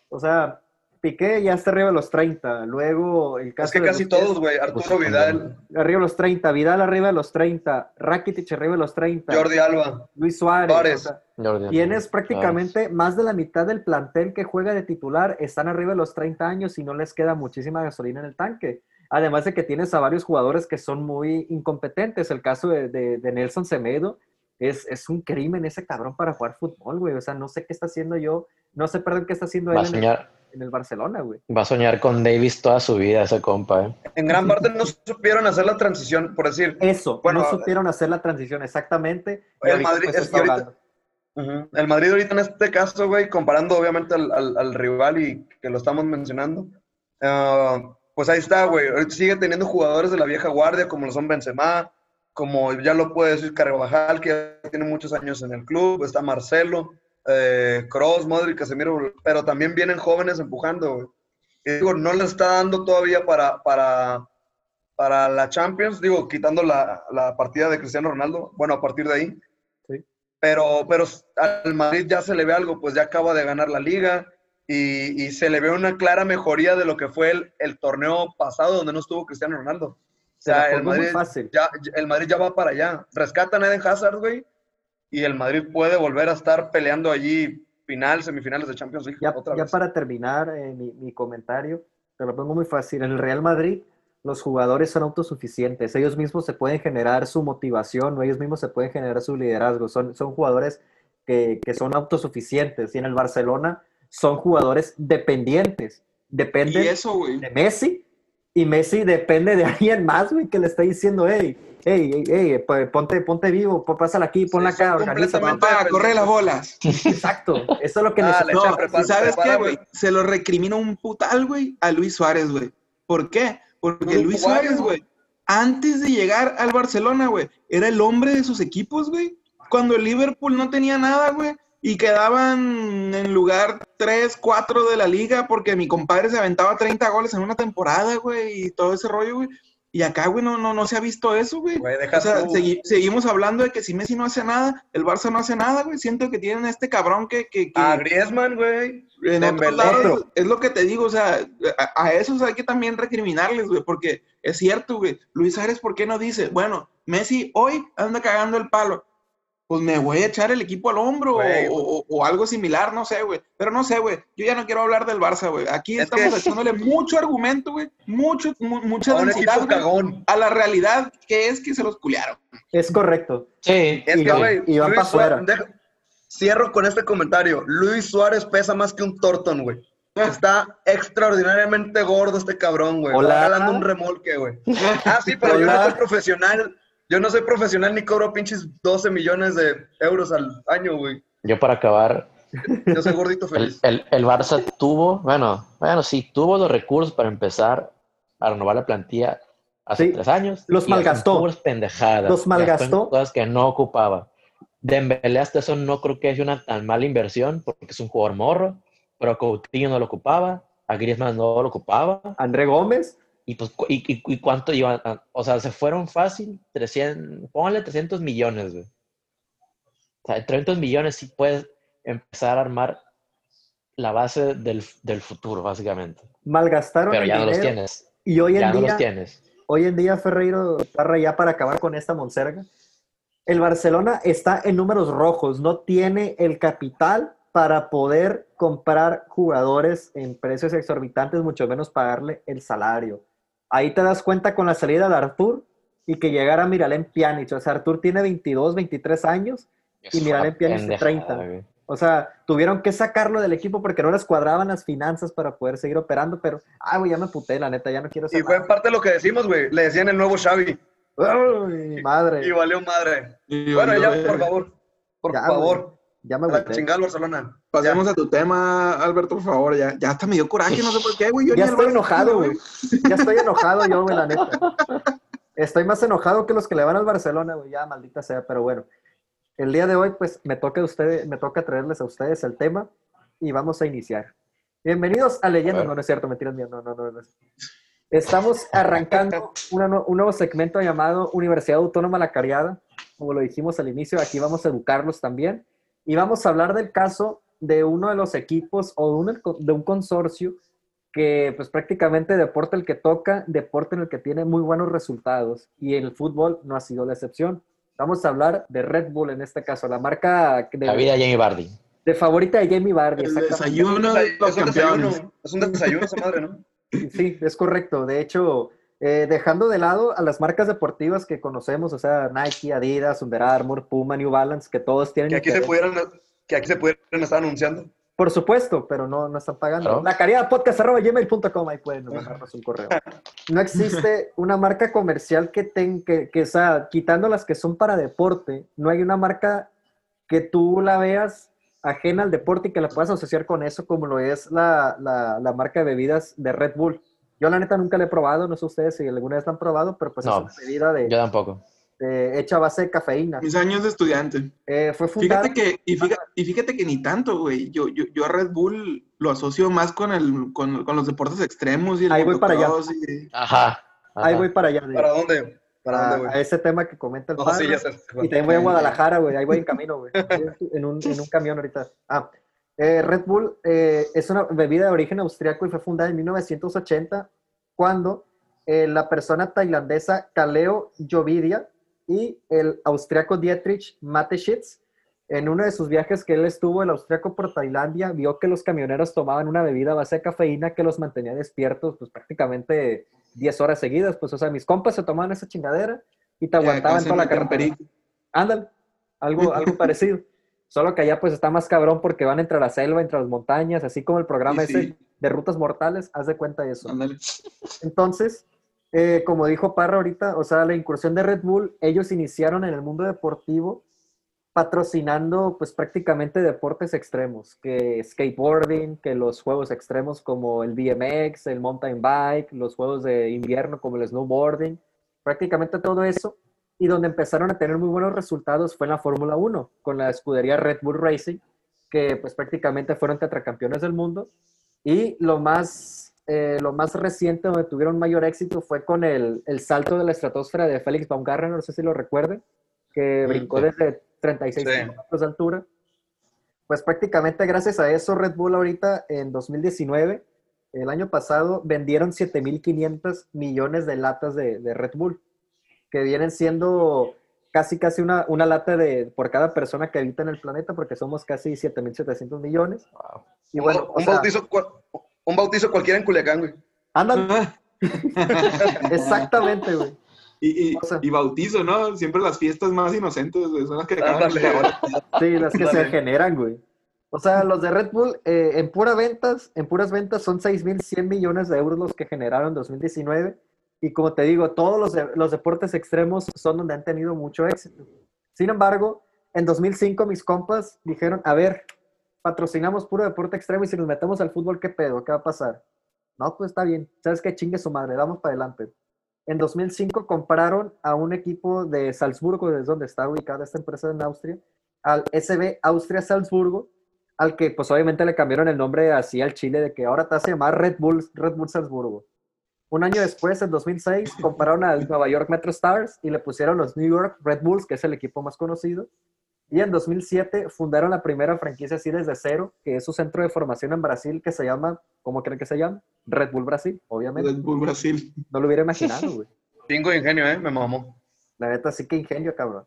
S1: o sea, Piqué ya está arriba de los 30, luego el caso
S4: Es que
S1: de
S4: casi
S1: Busquets,
S4: todos, güey. Arturo
S5: Pues,
S4: Vidal,
S1: arriba de los 30, Vidal arriba de los 30, Rakitic arriba de los 30,
S4: Jordi Alba.
S1: Luis Suárez,
S4: Suárez.
S1: o sea,
S5: Jordi
S1: Tienes
S5: Alba.
S1: prácticamente más de la mitad del plantel que juega de titular, están arriba de los 30 años y no les queda muchísima gasolina en el tanque. Además de que tienes a varios jugadores que son muy incompetentes. El caso de, de- de Nelson Semedo es, es un crimen ese cabrón para jugar fútbol, güey. O sea, no sé qué está haciendo yo, no sé, perdón, qué está haciendo él en el,
S5: soñar,
S1: en el Barcelona, güey.
S5: va a soñar con Davis toda su vida ese compa, ¿eh?
S4: En gran parte no supieron hacer la transición, por decir.
S1: Eso,
S4: Bueno,
S1: no supieron hacer la transición exactamente.
S4: el Madrid-
S1: pues,
S4: es que ahorita-. El Madrid ahorita en este caso, güey, comparando obviamente al, al- al rival y que lo estamos mencionando, ah, pues ahí está, güey. Sigue teniendo jugadores de la vieja guardia como lo son Benzema, como ya lo puede decir Carvajal, que tiene muchos años en el club, está Marcelo, eh, Kroos, Modric, Casemiro, pero también vienen jóvenes empujando, güey. Y digo, no le está dando todavía para, para, para la Champions, digo, quitando la, la partida de Cristiano Ronaldo, bueno, a partir de ahí.
S1: Sí.
S4: Pero, pero al Madrid ya se le ve algo, pues ya acaba de ganar la liga y, y se le ve una clara mejoría de lo que fue el, el torneo pasado donde no estuvo Cristiano Ronaldo. O
S1: Se
S4: sea, el Madrid, ya, el Madrid ya va para allá. Rescatan a Eden Hazard, güey, y el Madrid puede volver a estar peleando allí final, semifinales de Champions League
S1: Ya,
S4: otra
S1: ya
S4: vez.
S1: para terminar eh, mi, mi comentario, te lo pongo muy fácil. En el Real Madrid, los jugadores son autosuficientes. Ellos mismos se pueden generar su motivación o ellos mismos se pueden generar su liderazgo. Son, son jugadores que, que son autosuficientes. Y en el Barcelona son jugadores dependientes. Dependen
S6: Y eso, güey.
S1: de Messi y Messi depende de alguien más, güey, que le está diciendo, hey, hey, hey, hey, pues, ponte, ponte vivo, pásala aquí, ponla
S4: Sí,
S1: acá,
S4: son
S1: organízate.
S4: completamente-
S6: Papá, corre las bolas.
S1: Exacto, eso es lo que
S4: Dale,
S1: necesitamos.
S4: echa
S6: No,
S4: prepara-
S6: ¿y ¿sabes
S4: prepara,
S6: qué, güey? Se lo recrimina un putal, güey, a Luis Suárez, güey. ¿Por qué? Porque Luis. Suárez, güey, antes de llegar al Barcelona, güey, era el hombre de sus equipos, güey. Cuando el Liverpool no tenía nada, güey, y quedaban en lugar 3, 4 de la liga porque mi compadre se aventaba 30 goles en una temporada, güey, y todo ese rollo, güey. Y acá, güey, no, no, no se ha visto eso, güey. O sea,
S4: tú.
S6: segui- seguimos hablando de que si Messi no hace nada, el Barça no hace nada, güey. Siento que tienen a este cabrón que, que, que
S4: A Griezmann, güey.
S6: en otros
S4: Dembélé.
S6: lados, es lo que te digo, o sea, a, a esos hay que también recriminarles, güey, porque es cierto, güey. Luis Suárez, ¿por qué no dice? Bueno, Messi hoy anda cagando el palo. Pues me voy a echar el equipo al hombro
S4: Güey,
S6: o, o- o algo similar, no sé, güey. Pero no sé, güey. Yo ya no quiero hablar del Barça, güey. Aquí
S4: Es
S6: estamos
S4: que-
S6: echándole mucho argumento, güey. Mucho, mu- mucha densidad, güey,
S4: cagón.
S6: a la realidad que es que se los culiaron.
S1: Es correcto.
S5: Sí,
S4: Es
S1: Y
S4: que,
S1: van-
S4: güey,
S1: y van
S4: Luis
S1: pa' afuera.
S4: Cierro con este comentario. Luis Suárez pesa más que un Torton, güey. Está extraordinariamente gordo este cabrón, güey.
S1: Hola.
S4: Jalando un remolque, güey. Ah, sí, pero yo no
S1: Hola.
S4: soy profesional. Yo no soy profesional ni cobro pinches 12 millones de euros al año, güey.
S5: yo para acabar,
S4: Yo soy gordito
S5: el,
S4: feliz.
S5: el, el Barça tuvo, bueno, bueno, sí, tuvo los recursos para empezar a renovar la plantilla hace
S1: Sí,
S5: tres años.
S1: los
S5: y
S1: malgastó.
S5: puras pendejadas.
S1: Los malgastó.
S5: Cosas que no ocupaba. Dembélé hasta eso no creo que es una tan mala inversión porque es un jugador morro, pero Coutinho no lo ocupaba, a Griezmann no lo ocupaba.
S1: André Gómez,
S5: Y, pues, y, y- y cuánto iban? a- O sea, se fueron fácil, 300, póngale 300 millones, güey. O sea, 300 millones sí puedes empezar a armar la base del, del futuro, básicamente.
S1: malgastaron
S5: Pero
S1: el
S5: ya no los tienes.
S1: Y hoy en
S5: Ya no los tienes.
S1: hoy en día, Ferreiro Parra, ya para acabar con esta monserga, el Barcelona está en números rojos, no tiene el capital para poder comprar jugadores en precios exorbitantes, mucho menos pagarle el salario. Ahí te das cuenta con la salida de Artur y que llegara Miralem Pjanic. O sea, Artur tiene 22, 23 años y Miralem Pjanic de 30.
S5: güey.
S1: O sea, tuvieron que sacarlo del equipo porque no les cuadraban las finanzas para poder seguir operando, pero, ah, güey, ya me puté, la neta, ya no quiero
S4: Y
S1: ser
S4: fue parte de lo que decimos, güey. Le decían el nuevo Xavi.
S1: Ay, madre.
S4: Y valió madre.
S6: Y
S4: Bueno,
S6: valió,
S4: ya, por favor. Por
S1: Ya,
S4: favor.
S1: Ya me
S4: A la chingada Barcelona.
S6: Pasemos a tu tema, Alberto, por favor. Ya, ya hasta me dio coraje, no sé por qué, güey. Yo
S1: Ya estoy enojado, güey. Ya estoy enojado yo, güey, la neta. Estoy más enojado que los que le van al Barcelona, güey. Ya, maldita sea, pero bueno. El día de hoy, pues, me toca, a ustedes, me toca traerles a ustedes el tema y vamos a iniciar. Bienvenidos a Leyenda.
S5: A.
S1: No, no es cierto, mentiras mías. No, no, no, no. Estamos arrancando una un nuevo segmento llamado Universidad Autónoma La Cariada. Como lo dijimos al inicio, aquí vamos a educarlos también. Y vamos a hablar del caso de uno de los equipos o de un, de un consorcio que pues prácticamente deporte el que toca, deporte en el que tiene muy buenos resultados. Y el fútbol no ha sido la excepción. Vamos a hablar de Red Bull en este caso, la marca
S5: La vida
S1: de,
S5: de Jamie Vardy.
S1: de favorita de Jamie Vardy.
S6: El desayuno de los
S4: Es un
S6: campeones.
S4: desayuno. Es un desayuno esa madre, ¿no?
S1: Sí, es correcto. De hecho, eh, dejando de lado a las marcas deportivas que conocemos, o sea, Nike, Adidas, Under Armour, Puma, New Balance, que todos tienen
S4: Que aquí se pudieran, que aquí se pudieran estar anunciando.
S1: Por supuesto, pero no, no están pagando.
S5: Claro.
S1: La caridad podcast arroba gmail.com, ahí pueden mandarnos un correo. No existe una marca comercial que tenga, que, que, o sea, quitando las que son para deporte, no hay una marca que tú la veas ajena al deporte y que la puedas asociar con eso, como lo es la, la, la marca de bebidas de Red Bull. Yo la neta nunca la he probado, no sé ustedes si alguna vez la han probado, pero pues
S5: No,
S1: es una bebida de,
S5: Yo tampoco.
S1: de- hecha a base de cafeína.
S6: Mis años de estudiante.
S1: Eh, fue fundada...
S6: Fíjate que, y fíjate, y fíjate que ni tanto, güey. Yo, yo, yo a Red Bull lo asocio más con, el, con, con los deportes extremos y el
S1: Ahí voy para allá.
S6: y-
S5: Ajá.
S1: Ahí
S5: ajá.
S1: voy para allá.
S4: ¿Para dónde? ¿Para dónde,
S1: a ese tema que comenta el
S4: No,
S1: padre.
S4: sí, ya sé.
S1: Y también voy a Guadalajara, güey. Ahí voy en camino, güey. En un, en un camión ahorita. Ah, eh, Red Bull eh, es una bebida de origen austriaco y fue fundada en 1980 cuando eh, la persona tailandesa Kaleo Jovidia y el austriaco Dietrich Mateschitz, en uno de sus viajes que él estuvo, el austriaco por Tailandia, vio que los camioneros tomaban una bebida a base de cafeína que los mantenía despiertos, pues prácticamente 10 horas seguidas. Pues, o sea, mis compas se tomaban esa chingadera y te aguantaban toda la carretera. Ándale, algo, algo parecido. Solo que allá pues está más cabrón porque van entre la selva, entre las montañas, así como el programa
S6: Sí,
S1: ese
S6: sí.
S1: de rutas mortales, haz de cuenta de eso. Entonces, eh, como dijo Parra ahorita, o sea, la incursión de Red Bull, ellos iniciaron en el mundo deportivo patrocinando pues prácticamente deportes extremos, que skateboarding, que los juegos extremos como el BMX, el mountain bike, los juegos de invierno como el snowboarding, prácticamente todo eso. Y donde empezaron a tener muy buenos resultados fue en la Fórmula 1, con la escudería Red Bull Racing, que pues prácticamente fueron tetracampeones del mundo. Y lo más, eh, lo más reciente donde tuvieron mayor éxito fue con el, el salto de la estratosfera de Félix Baumgartner, no sé si lo recuerden, que
S6: Sí,
S1: brincó desde 36
S4: Sí.
S1: kilómetros de altura. Pues prácticamente gracias a eso Red Bull ahorita en 2019, el año pasado, vendieron 7.500 millones de latas de, de Red Bull, que vienen siendo casi casi una, una lata de por cada persona que habita en el planeta, porque somos casi 7.700 millones.
S5: Wow.
S1: Y bueno,
S4: un,
S1: sea,
S4: bautizo, un bautizo cualquiera en Culiacán, güey.
S1: andan exactamente, güey.
S6: Y, y,
S1: O sea-
S6: y bautizo, ¿no? Siempre las fiestas más inocentes, güey, son las que acaban de.
S1: Sí, las que se generan, güey. O sea, los de Red Bull, eh, en pura ventas, en puras ventas son 6.100 millones de euros los que generaron en 2019. Y como te digo, todos los, de- los deportes extremos son donde han tenido mucho éxito. Sin embargo, en 2005 mis compas dijeron, a ver, patrocinamos puro deporte extremo y si nos metemos al fútbol, ¿qué pedo? ¿Qué va a pasar? No, pues está bien. ¿Sabes qué? Chingue su madre, damos para adelante. En 2005 compraron a un equipo de Salzburgo, desde donde está ubicada esta empresa en Austria, al SB Austria Salzburgo, al que pues obviamente le cambiaron el nombre así al Chile de que ahora te hace llamar Red Bull, Red Bull Salzburgo. Un año después, en 2006, compraron al Nueva York Metro Stars y le pusieron los New York Red Bulls, que es el equipo más conocido. Y en 2007 fundaron la primera franquicia así desde cero, que es su centro de formación en Brasil, que se llama, ¿cómo creen que se llama? Red Bull Brasil, obviamente.
S6: Red Bull Brasil.
S1: No lo hubiera imaginado, güey.
S4: Chingo de ingenio, ¿eh? Me mamó.
S1: La neta, sí que ingenio, cabrón.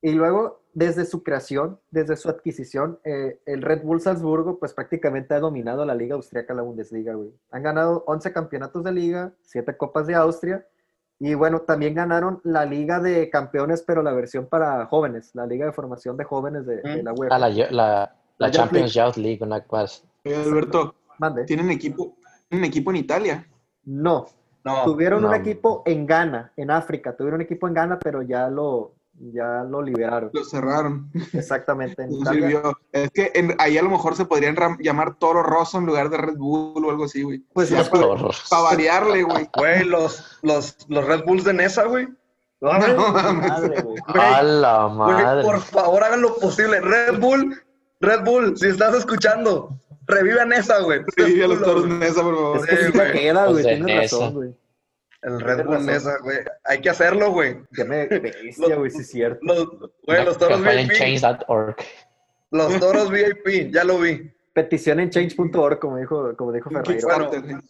S1: Y luego, desde su creación, desde su adquisición, eh, el Red Bull Salzburgo, pues prácticamente ha dominado la liga austriaca, la Bundesliga, güey. Han ganado 11 campeonatos de liga, 7 copas de Austria, y bueno, también ganaron la liga de campeones, pero la versión para jóvenes, la liga de formación de jóvenes de, de la UEFA.
S5: Ah, la, la, la,
S1: La Youth
S5: Champions Youth League, una cosa.
S6: Oye, Alberto,
S1: Mande.
S6: ¿tienen equipo, ¿tienen equipo en Italia?
S1: No,
S4: No.
S1: tuvieron un equipo en Ghana, en África, tuvieron un equipo en Ghana, pero ya lo, ya lo liberaron.
S6: Lo cerraron.
S1: Exactamente. En
S6: No
S1: Italia,
S6: sirvió. Es que en- ahí a lo mejor se podrían llamar Toro Rosso en lugar de Red Bull o algo así, güey.
S1: pues
S6: Ya
S1: los-
S6: para, para variarle, güey.
S4: Güey, los, los, los Red Bulls de Nesa, güey.
S6: No mames.
S1: madre, güey.
S5: A la
S4: Güey,
S5: madre.
S4: por favor, hagan lo posible. Red Bull, Red Bull, si estás escuchando, revive a Nesa, güey.
S6: Sí, a los toros. Nesa, por favor.
S1: Es que
S4: Sí,
S1: sí
S4: güey.
S1: queda,
S5: Los
S1: güey. Tienes razón, güey.
S4: El Red Bull. Nesa, güey. Hay que hacerlo, güey.
S1: Que me bestia, güey, sí es cierto.
S4: Los, güey, los toros VIP.
S5: change.org.
S4: Los toros VIP, ya lo vi.
S1: Petición en change.org, como dijo, como dijo Ferreiro.
S4: Bueno.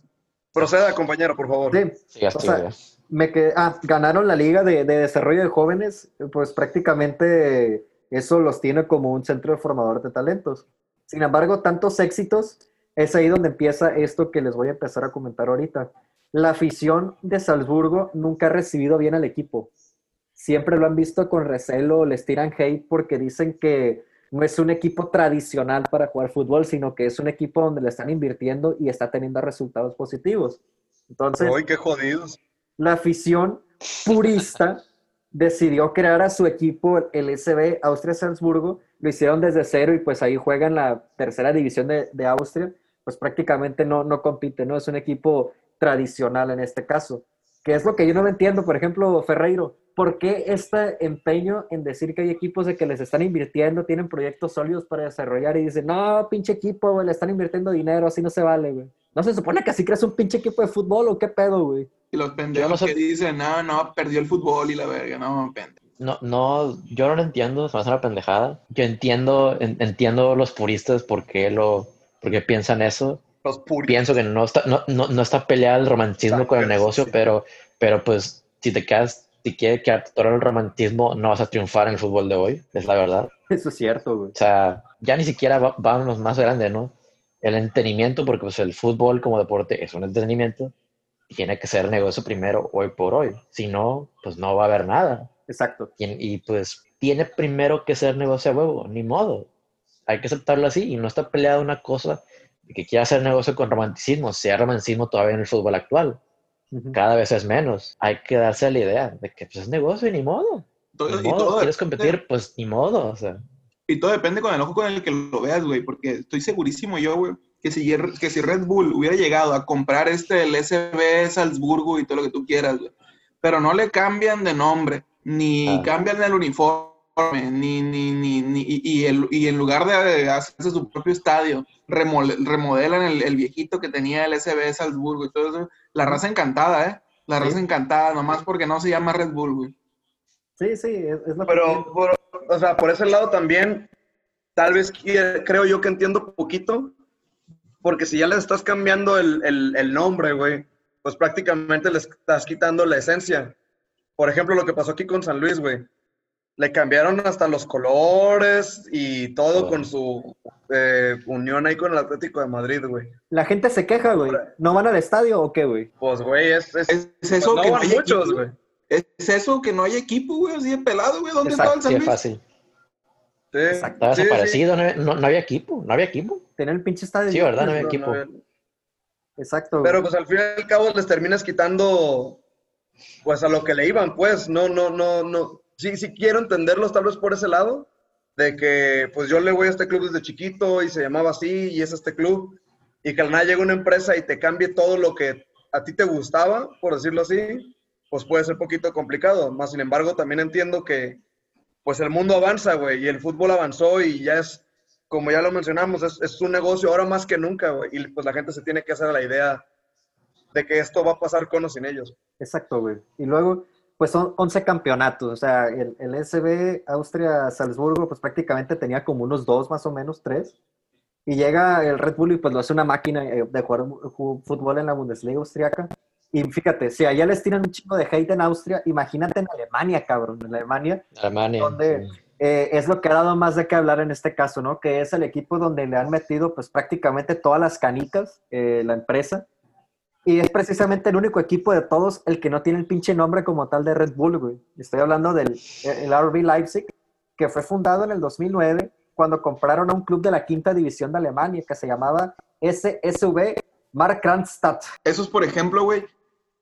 S4: Proceda, compañero, por favor.
S1: Sí,
S5: Sí,
S1: o sea, me quedé, ah, ganaron la liga de, de desarrollo de jóvenes, pues prácticamente eso los tiene como un centro de formador de talentos. Sin embargo, tantos éxitos, es ahí donde empieza esto que les voy a empezar a comentar ahorita. La afición de Salzburgo nunca ha recibido bien al equipo. Siempre lo han visto con recelo, les tiran hate porque dicen que no es un equipo tradicional para jugar fútbol, sino que es un equipo donde le están invirtiendo y está teniendo resultados positivos. Entonces,
S4: Uy, qué jodidos.
S1: la afición purista decidió crear a su equipo, el SB Austria Salzburgo, lo hicieron desde cero y pues ahí juegan la tercera división de, de Austria, pues prácticamente no, no compite, ¿no? Es un equipo tradicional en este caso. Que es lo que yo no entiendo, por ejemplo, Ferreiro, ¿por qué este empeño en decir que hay equipos de que les están invirtiendo, tienen proyectos sólidos para desarrollar y dicen, no, pinche equipo, güey, le están invirtiendo dinero, así no se vale, güey? ¿No se supone que así creas un pinche equipo de fútbol o qué pedo, güey?
S6: Y los pendejos
S5: no sé-
S6: que dicen, no, no, perdió el fútbol y la verga, no, pendejo.
S5: No, no, yo no lo entiendo, se me hace una pendejada. Yo entiendo, en- entiendo los puristas por qué lo, por qué piensan eso.
S4: Los.
S5: Pienso que no está, no, no, no está peleado el romanticismo con el
S4: Exacto,
S5: negocio,
S4: sí.
S5: pero, pero pues si te quedas, si quieres quedarte todo el romanticismo, no vas a triunfar en el fútbol de hoy, es la verdad.
S1: Eso es cierto, güey.
S5: O sea, ya ni siquiera va- vámonos más grande, ¿no? El entretenimiento, porque pues el fútbol como deporte es un entretenimiento, y tiene que ser negocio primero hoy por hoy. Si no, pues no va a haber nada.
S1: Exacto.
S5: Y, y, pues tiene primero que ser negocio a huevo, ni modo. Hay que aceptarlo así y no está peleada una cosa que quiera hacer negocio con romanticismo, sea romanticismo todavía en el fútbol actual. Cada vez es menos. Hay que darse la idea de que pues, es negocio y ni modo.
S6: Todo-
S5: Ni
S6: y,
S5: modo.
S6: todo
S5: ¿Quieres
S6: depende-
S5: competir? Pues ni modo. O sea,
S6: y todo depende con el ojo con el que lo veas, güey, porque estoy segurísimo yo, güey, que si, que si Red Bull hubiera llegado a comprar este, el SB Salzburgo y todo lo que tú quieras, güey, pero no le cambian de nombre, ni
S5: Ah.
S6: cambian el uniforme, ni, ni, ni, ni- y, y el- y en lugar de hacerse su propio estadio, remodelan el, el viejito que tenía el SB Salzburgo y todo eso, la raza encantada, ¿eh? La
S1: Sí.
S6: raza encantada, nomás porque no se llama Red Bull, güey.
S1: Sí, sí, es, es lo que
S4: Pero, por, o sea, por ese lado también, tal vez creo yo que entiendo poquito, porque si ya le estás cambiando el, el- el nombre, güey, pues prácticamente le estás quitando la esencia. Por ejemplo, lo que pasó aquí con San Luis, güey. Le cambiaron hasta los colores y todo con su eh, unión ahí con el Atlético de Madrid, güey.
S1: La gente se queja, güey. ¿No van al estadio o qué, güey?
S4: Pues, güey, es, es,
S6: Es, es eso
S4: no
S6: que no
S4: van
S6: hay
S4: muchos,
S6: equipo,
S4: güey.
S6: Es eso que no hay equipo, güey, así de pelado, güey. ¿Dónde
S1: Exacto,
S6: estaba el
S5: Sí,
S6: San
S5: es
S6: Luis?
S5: fácil.
S4: Sí,
S1: Exacto.
S5: Estaba
S4: sí, sí.
S5: desaparecido, no, no- no había equipo, no había equipo.
S1: Tener el pinche estadio.
S5: Sí, ¿verdad? No había
S4: no,
S5: equipo.
S4: no,
S1: Exacto. güey.
S4: Pero pues al fin y al cabo les terminas quitando pues a lo que le iban, pues, no, no, no, no. Sí, sí quiero entenderlos tal vez por ese lado, de que pues yo le voy a este club desde chiquito y se llamaba así y es este club, y que al nada llega una empresa y te cambie todo lo que a ti te gustaba, por decirlo así, pues puede ser poquito complicado. Más sin embargo, también entiendo que pues el mundo avanza, güey, y el fútbol avanzó y ya es, como ya lo mencionamos, es, es un negocio ahora más que nunca, güey, y pues la gente se tiene que hacer la idea de que esto va a pasar con o sin ellos.
S1: Exacto, güey. Y luego, pues son 11 campeonatos. O sea, el, el SB Austria-Salzburgo, pues prácticamente tenía como unos dos, más o menos, tres. Y llega el Red Bull y pues lo hace una máquina eh, de jugar ju- fútbol en la Bundesliga austriaca. Y fíjate, si allá les tiran un chingo de hate en Austria, imagínate en Alemania, cabrón. En Alemania
S5: Alemania.
S1: donde
S5: sí.
S1: eh, es lo que ha dado más de qué hablar en este caso, ¿no? Que es el equipo donde le han metido pues prácticamente todas las canicas, eh, la empresa. Y es precisamente el único equipo de todos el que no tiene el pinche nombre como tal de Red Bull, güey. Estoy hablando del el RB Leipzig, que fue fundado en el 2009 cuando compraron a un club de la quinta división de Alemania que se llamaba SSV Markranstadt.
S6: Esos, por ejemplo, güey,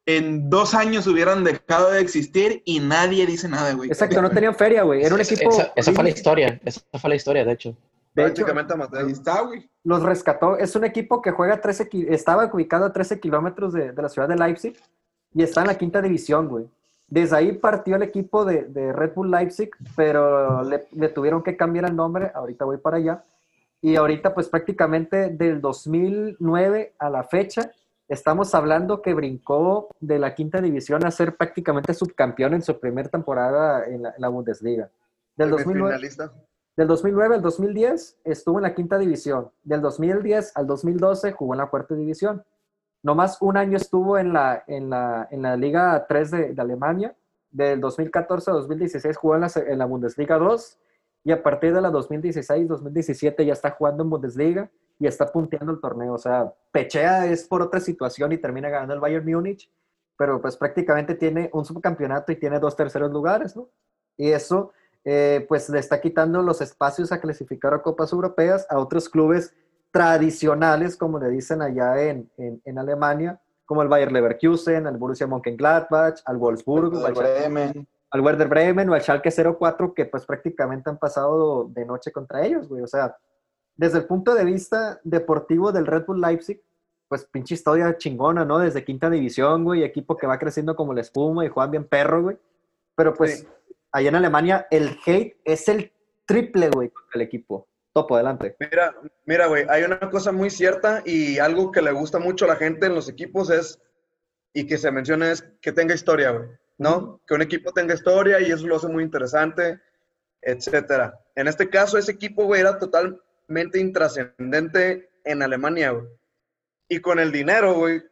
S6: en dos años hubieran dejado de existir y nadie dice nada, güey.
S1: Exacto, no tenían feria, güey. Era un
S5: Esa-
S1: equipo...
S5: Esa, esa fue la historia, esa fue la historia, de hecho.
S1: De hecho,
S4: Prácticamente amateur.
S6: Ahí está, güey.
S1: los rescató. Es un equipo que juega 13, ki- estaba ubicado a 13 kilómetros de, de la ciudad de Leipzig y está en la quinta división, güey. Desde ahí partió el equipo de, de Red Bull Leipzig, pero le, le tuvieron que cambiar el nombre. Ahorita voy para allá. Y ahorita, pues prácticamente del 2009 a la fecha, estamos hablando que brincó de la quinta división a ser prácticamente subcampeón en su primera temporada en la, en la Bundesliga. Del 2009,
S4: Semifinalista.
S1: Del 2009 al 2010 estuvo en la quinta división. Del 2010 al 2012 jugó en la cuarta división. Nomás un año estuvo en la, en la, en la Liga 3 de, de Alemania. Del 2014 a 2016 jugó en la, en la Bundesliga 2. Y a partir de la 2016-2017 ya está jugando en Bundesliga y está punteando el torneo. O sea, pechea es por otra situación y termina ganando el Bayern Múnich. Pero pues prácticamente tiene un subcampeonato y tiene dos terceros lugares, ¿no? Y eso eh, pues le está quitando los espacios a clasificar a Copas Europeas a otros clubes tradicionales, como le dicen allá en, en, en Alemania, como el Bayer Leverkusen, al Borussia Mönchengladbach, al Wolfsburgo, al,
S6: Bremen.
S1: al Werder Bremen o al Schalke 04, que pues prácticamente han pasado de noche contra ellos, güey. O sea, desde el punto de vista deportivo del Red Bull Leipzig, pues pinche historia chingona, ¿no? Desde quinta división, güey, equipo que va creciendo como la espuma y juegan bien perro, güey. Pero pues
S4: Sí.
S1: Allá en Alemania el hate es el triple, güey, el equipo. Topo, adelante.
S4: Mira, mira, güey, hay una cosa muy cierta y algo que le gusta mucho a la gente en los equipos es, y que se menciona es que tenga historia, güey, ¿no? Que un equipo tenga historia y eso lo hace muy interesante, etcétera. En este caso, ese equipo, güey, era totalmente intrascendente en Alemania, güey. Y con el dinero, güey,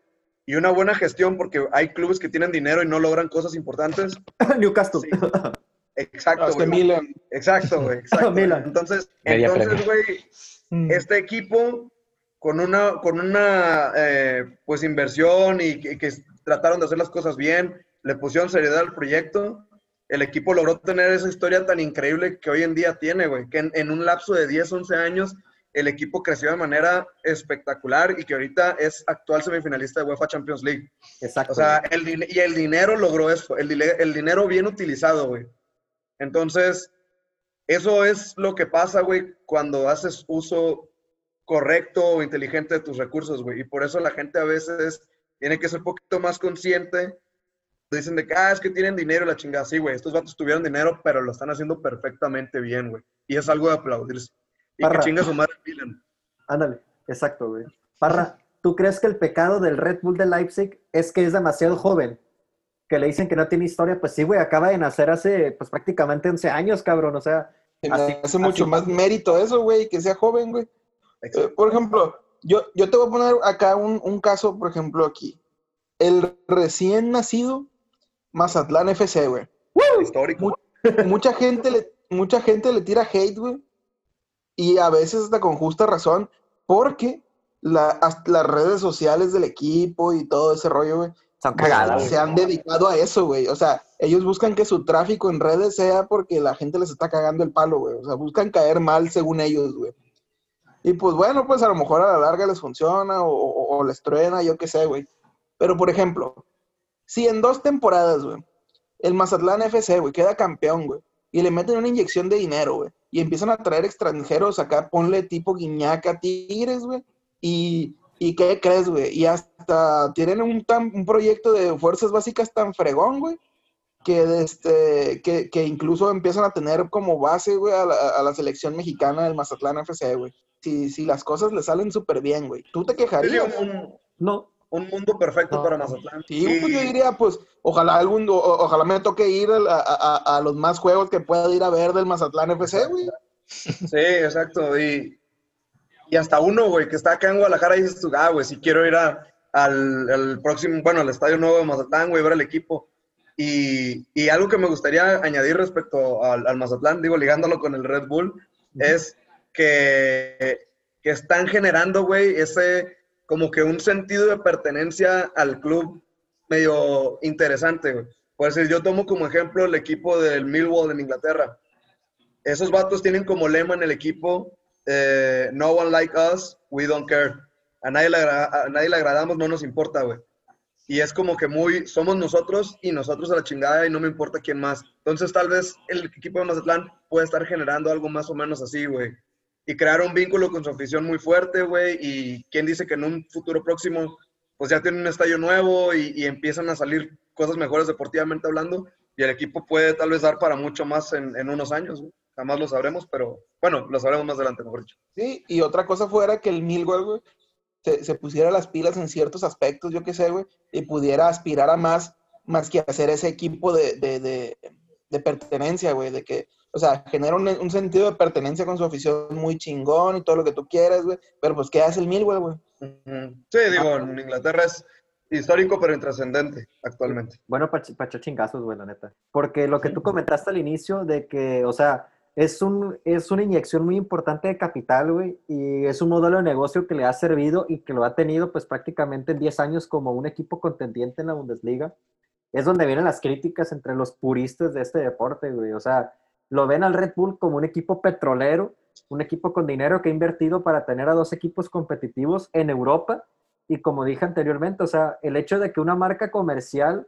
S4: y una buena gestión, porque hay clubes que tienen dinero y no logran cosas importantes.
S1: Newcastle.
S4: Sí. Exacto,
S6: Hasta
S4: güey.
S6: Milan.
S4: Exacto, güey. Exacto.
S1: Milan.
S4: Entonces,
S5: Media
S4: entonces, güey, este equipo con una, con una eh, pues inversión y que, que trataron de hacer las cosas bien, le pusieron seriedad al proyecto, el equipo logró tener esa historia tan increíble que hoy en día tiene, güey, que en, en un lapso de 10, 11 años el equipo creció de manera espectacular y que ahorita es actual semifinalista de UEFA Champions League.
S1: Exacto.
S4: O sea, el, y el dinero logró eso, el, dinero bien utilizado, güey. Entonces, eso es lo que pasa, güey, cuando haces uso correcto o inteligente de tus recursos, güey. Y por eso la gente a veces tiene que ser un poquito más consciente. Dicen de que, ah, es que tienen dinero y la chingada. Sí, güey, estos vatos tuvieron dinero, pero lo están haciendo perfectamente bien, güey. Y es algo de aplaudirse. Y
S1: Parra.
S4: que chinga su madre Milan.
S1: Ándale, exacto, güey. Parra, ¿tú crees que el pecado del Red Bull de Leipzig es que es demasiado joven? Que le dicen que no tiene historia. Pues sí, güey, acaba de nacer hace, pues prácticamente 11 años, cabrón. O sea, Así-
S6: hace mucho
S1: así-
S6: más mérito eso, güey, que sea joven, güey. Eh, por ejemplo, yo, yo te voy a poner acá un, un caso, por ejemplo, aquí. El recién nacido Mazatlán FC, güey.
S4: Histórico.
S6: mucha gente le, mucha gente le tira hate, güey. Y a veces hasta con justa razón, porque la- las redes sociales del equipo y todo ese rollo, güey,
S1: Son cagadas,
S6: se
S1: güey.
S6: han dedicado a eso, güey. O sea, ellos buscan que su tráfico en redes sea porque la gente les está cagando el palo, güey. O sea, buscan caer mal según ellos, güey. Y pues bueno, pues a lo mejor a la larga les funciona o, o- o les truena, yo qué sé, güey. Pero por ejemplo, si en dos temporadas, güey, el Mazatlán FC, güey, queda campeón, güey, y le meten una inyección de dinero, güey, y empiezan a traer extranjeros acá, ponle tipo Guiñaca, Tigres, güey, y, y ¿qué crees, güey? Y hasta tienen un, tan, un proyecto de fuerzas básicas tan fregón, güey, que, este, que, que incluso empiezan a tener como base, güey, a la, a la selección mexicana del Mazatlán FC, güey. Si, si las cosas le salen súper bien, güey. ¿Tú te quejarías?
S1: No,
S4: un mundo perfecto para. Mazatlán.
S6: Sí,
S4: Y-
S6: pues yo diría, pues, ojalá algún, o- ojalá me toque ir a, a- a- los más juegos que pueda ir a ver del Mazatlán FC, güey.
S4: Sí, exacto. Y, y hasta uno, güey, que está acá en Guadalajara y dices tú, ah, güey, si quiero ir a- al, al próximo, bueno, al Estadio Nuevo de Mazatlán, güey, ver al equipo. Y, y algo que me gustaría añadir respecto al, al Mazatlán, digo, ligándolo con el Red Bull, es que, que están generando, güey, ese como que un sentido de pertenencia al club medio interesante. Por decir, yo tomo como ejemplo el equipo del Millwall en Inglaterra. Esos vatos tienen como lema en el equipo, eh, no one like us, we don't care. A nadie le agradamos, no nos importa, güey. Y es como que muy, somos nosotros y nosotros a la chingada y no me importa quién más. Entonces tal vez el equipo de Mazatlán puede estar generando algo más o menos así, güey. Y crear un vínculo con su afición muy fuerte, güey. Y quién dice que en un futuro próximo, pues ya tienen un estadio nuevo y, y empiezan a salir cosas mejores deportivamente hablando. Y el equipo puede tal vez dar para mucho más en, en unos años, güey. Jamás lo sabremos, pero bueno, lo sabremos más adelante, mejor dicho.
S6: Sí, y otra cosa fuera que el Millwall, güey, se, se pusiera las pilas en ciertos aspectos, yo qué sé, güey, y pudiera aspirar a más, más que hacer ese equipo de, de, de, de pertenencia, güey, de que, o sea, genera un, un sentido de pertenencia con su afición muy chingón y todo lo que tú quieras, güey, pero pues, ¿qué hace el Millwall, güey?
S4: Sí, digo, en Inglaterra es histórico pero intrascendente actualmente.
S1: Bueno, para chingazos, güey, la neta. Porque lo que tú comentaste al inicio de que, o sea, es, un, es una inyección muy importante de capital, güey, y es un modelo de negocio que le ha servido y que lo ha tenido, pues, prácticamente en 10 años como un equipo contendiente en la Bundesliga. Es donde vienen las críticas entre los puristas de este deporte, güey. O sea, lo ven al Red Bull como un equipo petrolero, un equipo con dinero que ha invertido para tener a dos equipos competitivos en Europa. Y como dije anteriormente, o sea, el hecho de que una marca comercial,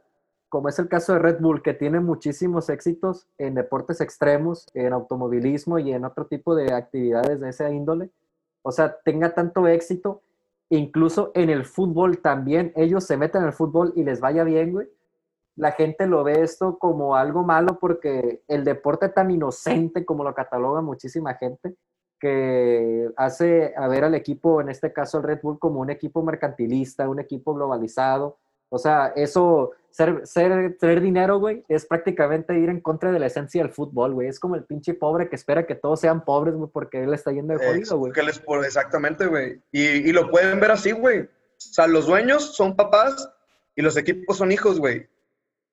S1: como es el caso de Red Bull, que tiene muchísimos éxitos en deportes extremos, en automovilismo y en otro tipo de actividades de esa índole, o sea, tenga tanto éxito, incluso en el fútbol también, ellos se meten en el fútbol y les vaya bien, güey. La gente lo ve esto como algo malo porque el deporte tan inocente como lo cataloga muchísima gente, que hace a ver al equipo, en este caso el Red Bull, como un equipo mercantilista, un equipo globalizado. O sea, eso, ser, ser, tener dinero, güey, es prácticamente ir en contra de la esencia del fútbol, güey. Es como el pinche pobre que espera que todos sean pobres, güey, porque él está yendo de jodido, güey.
S4: exactamente, güey. Y, y lo pueden ver así, güey. O sea, los dueños son papás y los equipos son hijos, güey.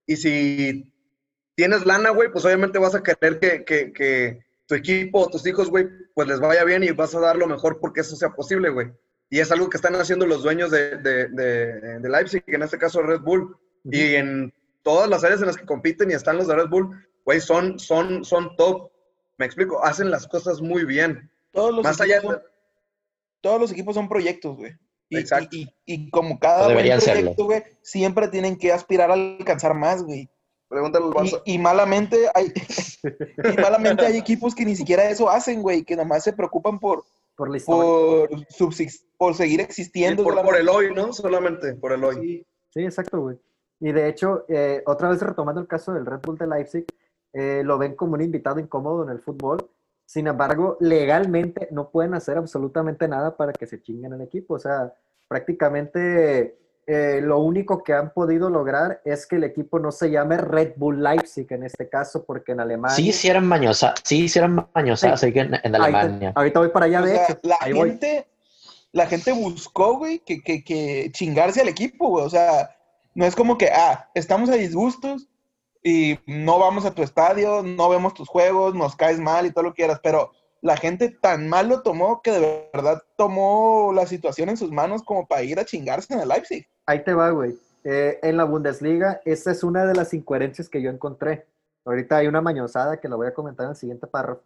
S4: Y si tienes lana, güey, pues obviamente vas a querer que, que, que tu equipo o tus hijos, güey, pues les vaya bien y vas a dar lo mejor porque eso sea posible, güey. Y es algo que están haciendo los dueños de, de, de, de Leipzig, en este caso Red Bull. Y en todas las áreas en las que compiten y están los de Red Bull, güey, son, son, son top. Me explico, hacen las cosas muy bien.
S6: Todos los,
S4: Más allá
S6: son, todos los equipos son proyectos, güey. Y,
S4: Exacto.
S6: y, y- y como cada buen
S5: Deberían serlo.
S6: proyecto, güey, siempre tienen que aspirar a alcanzar más, güey.
S4: Pregúntale al
S6: Y, malamente hay y malamente hay equipos que ni siquiera eso hacen, güey, que nomás se preocupan por,
S1: Por la
S6: por, subsist- por seguir existiendo.
S4: por, el hoy, ¿no? Solamente por el hoy.
S6: Sí.
S1: Sí, exacto, güey. Y de hecho, eh, otra vez retomando el caso del Red Bull de Leipzig, eh, lo ven como un invitado incómodo en el fútbol. Sin embargo, legalmente no pueden hacer absolutamente nada para que se chinguen el equipo. O sea, prácticamente eh, lo único que han podido lograr es que el equipo no se llame Red Bull Leipzig en este caso, porque en Alemania...
S5: Sí hicieron mañosa, sí hicieron mañosadas ahí en, en
S1: Ahorita-
S5: Alemania.
S1: ahorita voy para allá,
S6: O
S1: de
S6: sea,
S1: hecho.
S6: la
S1: Ahí voy.
S6: gente, la gente buscó, güey, que, que, que chingarse al equipo, güey. O sea, no es como que, ah, estamos a disgustos y no vamos a tu estadio, no vemos tus juegos, nos caes mal y todo lo que quieras, pero la gente tan mal lo tomó que de verdad tomó la situación en sus manos como para ir a chingarse en el Leipzig.
S1: Ahí te va, güey. Eh, en la Bundesliga, esa es una de las incoherencias que yo encontré. Ahorita hay una mañosada que la voy a comentar en el siguiente párrafo.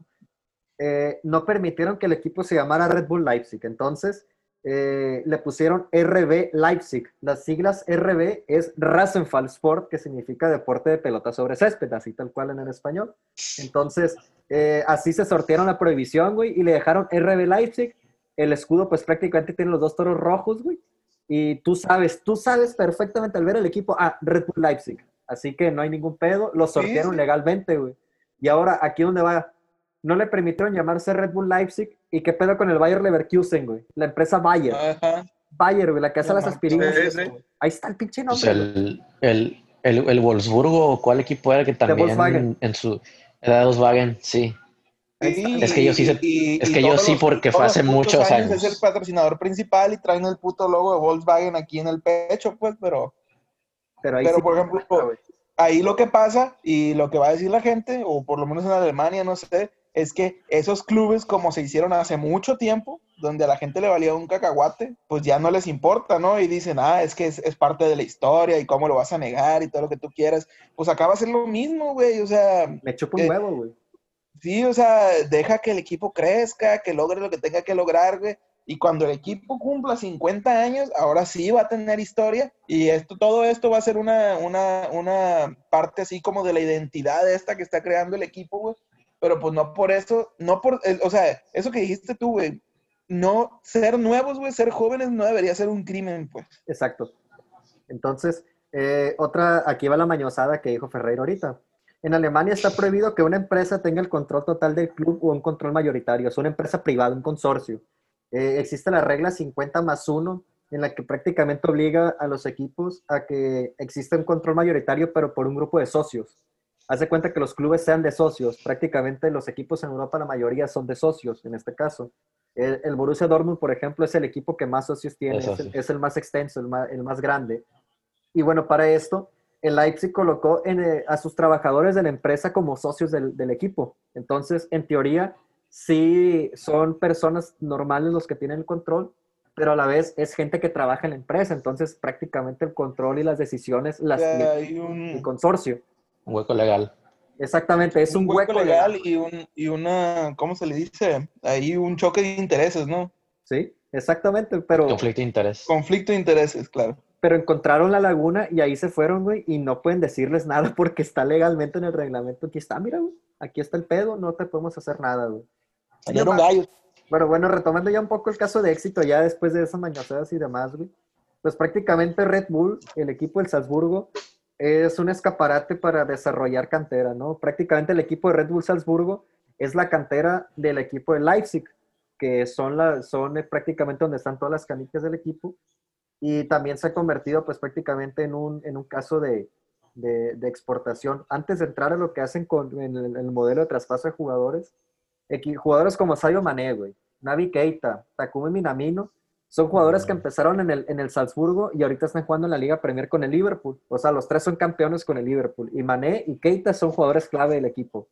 S1: Eh, no permitieron que el equipo se llamara Red Bull Leipzig. Entonces, eh, le pusieron RB Leipzig. Las siglas RB es Rasenfall Sport, que significa deporte de pelota sobre césped, así tal cual en el español. Entonces, eh, así se sortearon la prohibición, güey, y le dejaron RB Leipzig. El escudo, pues prácticamente tiene los dos toros rojos, güey. Y tú sabes, tú sabes perfectamente al ver el equipo, ah, Red Bull Leipzig. Así que no hay ningún pedo. Lo sortearon legalmente, güey. Y ahora, aquí donde va, no le permitieron llamarse Red Bull Leipzig. ¿Y qué pedo con el Bayer Leverkusen, güey? La empresa Bayer.
S6: Ajá.
S1: Bayer, güey, la que hace
S6: No
S1: las aspirinas.
S4: Sí, sí.
S1: Ahí está el pinche
S5: Pues
S1: nombre. güey.
S5: el, el, el, el Wolfsburgo, ¿cuál equipo era que también
S1: Volkswagen.
S5: en su era de Volkswagen? Sí.
S6: Sí,
S5: Es que yo sí sé-
S6: y-
S5: es que yo sí,
S6: los-
S5: porque fue hace muchos años.
S6: Es el patrocinador principal y traen el puto logo de Volkswagen aquí en el pecho, pues, pero
S1: Pero ahí
S6: pero,
S1: sí-
S6: por ejemplo,
S1: güey.
S6: ahí lo que pasa y lo que va a decir la gente, o por lo menos en Alemania, no sé, es que esos clubes como se hicieron hace mucho tiempo, donde a la gente le valía un cacahuate, pues ya no les importa, ¿no? Y dicen, ah, es que es, es parte de la historia y cómo lo vas a negar y todo lo que tú quieras. Pues acaba a ser lo mismo, güey, o sea,
S1: Me chupa un
S6: eh,
S1: huevo, güey.
S6: Sí, o sea, deja que el equipo crezca, que logre lo que tenga que lograr, güey. Y cuando el equipo cumpla 50 años, ahora sí va a tener historia. Y esto, todo esto va a ser una, una, una parte así como de la identidad esta que está creando el equipo, güey. Pero pues no por eso, no por, el- o sea, eso que dijiste tú, güey. No ser nuevos, güey, ser jóvenes no debería ser un crimen, pues.
S1: Exacto. Entonces, eh, otra, aquí va la mañosada que dijo Ferreira ahorita. En Alemania está prohibido que una empresa tenga el control total del club o un control mayoritario. Es una empresa privada, un consorcio. Eh, existe la regla 50 más 1, en la que prácticamente obliga a los equipos a que exista un control mayoritario, pero por un grupo de socios. Hace cuenta que los clubes sean de socios. Prácticamente los equipos en Europa, la mayoría son de socios, en este caso. El, el Borussia Dortmund, por ejemplo, es el equipo que más socios tiene, es el,
S5: socios.
S1: es el más extenso, el más, el más grande. Y bueno, para esto, el Leipzig colocó en, eh, a sus trabajadores de la empresa como socios del, del equipo. Entonces, en teoría, sí son personas normales los que tienen el control, pero a la vez es gente que trabaja en la empresa. Entonces, prácticamente el control y las decisiones las tiene el consorcio.
S5: Un hueco legal.
S1: Exactamente, es un, hueco, legal.
S6: legal y, un, y una, ¿cómo se le dice? Ahí un choque de intereses, ¿no?
S1: Sí, exactamente, pero,
S5: Conflicto de interés.
S6: Conflicto de intereses, claro.
S1: pero encontraron la laguna y ahí se fueron, güey, y no pueden decirles nada porque está legalmente en el reglamento. Aquí está, mira, güey, aquí está el pedo, no te podemos hacer nada, güey.
S6: Salieron gallos.
S1: Bueno, bueno, retomando ya un poco el caso de éxito, ya después de esas mañoseras y demás, güey, pues prácticamente Red Bull, el equipo del Salzburgo, es un escaparate para desarrollar cantera, ¿no? Prácticamente el equipo de Red Bull Salzburgo es la cantera del equipo de Leipzig, que son, la, son eh, prácticamente donde están todas las canicas del equipo, y también se ha convertido pues prácticamente en un, en un caso de, de, exportación. Antes de entrar a lo que hacen con el, modelo de traspaso de jugadores, jugadores como Sayo Mané, güey, Navi Keita, Takumi Minamino, son jugadores que empezaron en el, en el Salzburgo y ahorita están jugando en la Liga Premier con el Liverpool. O sea, los tres son campeones con el Liverpool. Y Mané y Keita son jugadores clave del equipo.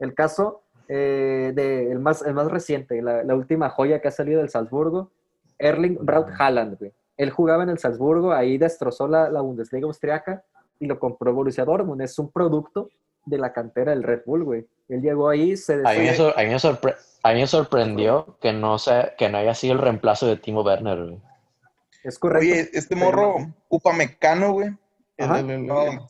S1: El caso eh, de, el, más, el más reciente, la, la última joya que ha salido del Salzburgo, Erling Braut Haaland, güey. Él jugaba en el Salzburgo, ahí destrozó la, la Bundesliga austriaca y lo compró Borussia Dortmund. Es un producto de la cantera del Red Bull, güey. Él llegó ahí, se
S5: A mí, me
S1: deshizo-
S5: sor- a mí me sorpre- a mí me sorprendió que no, sea, que no haya sido el reemplazo de Timo Werner. güey.
S1: Es correcto.
S6: Oye, este morro, Upamecano, güey. El,
S1: Ajá.
S6: el- el-
S5: No,
S6: el-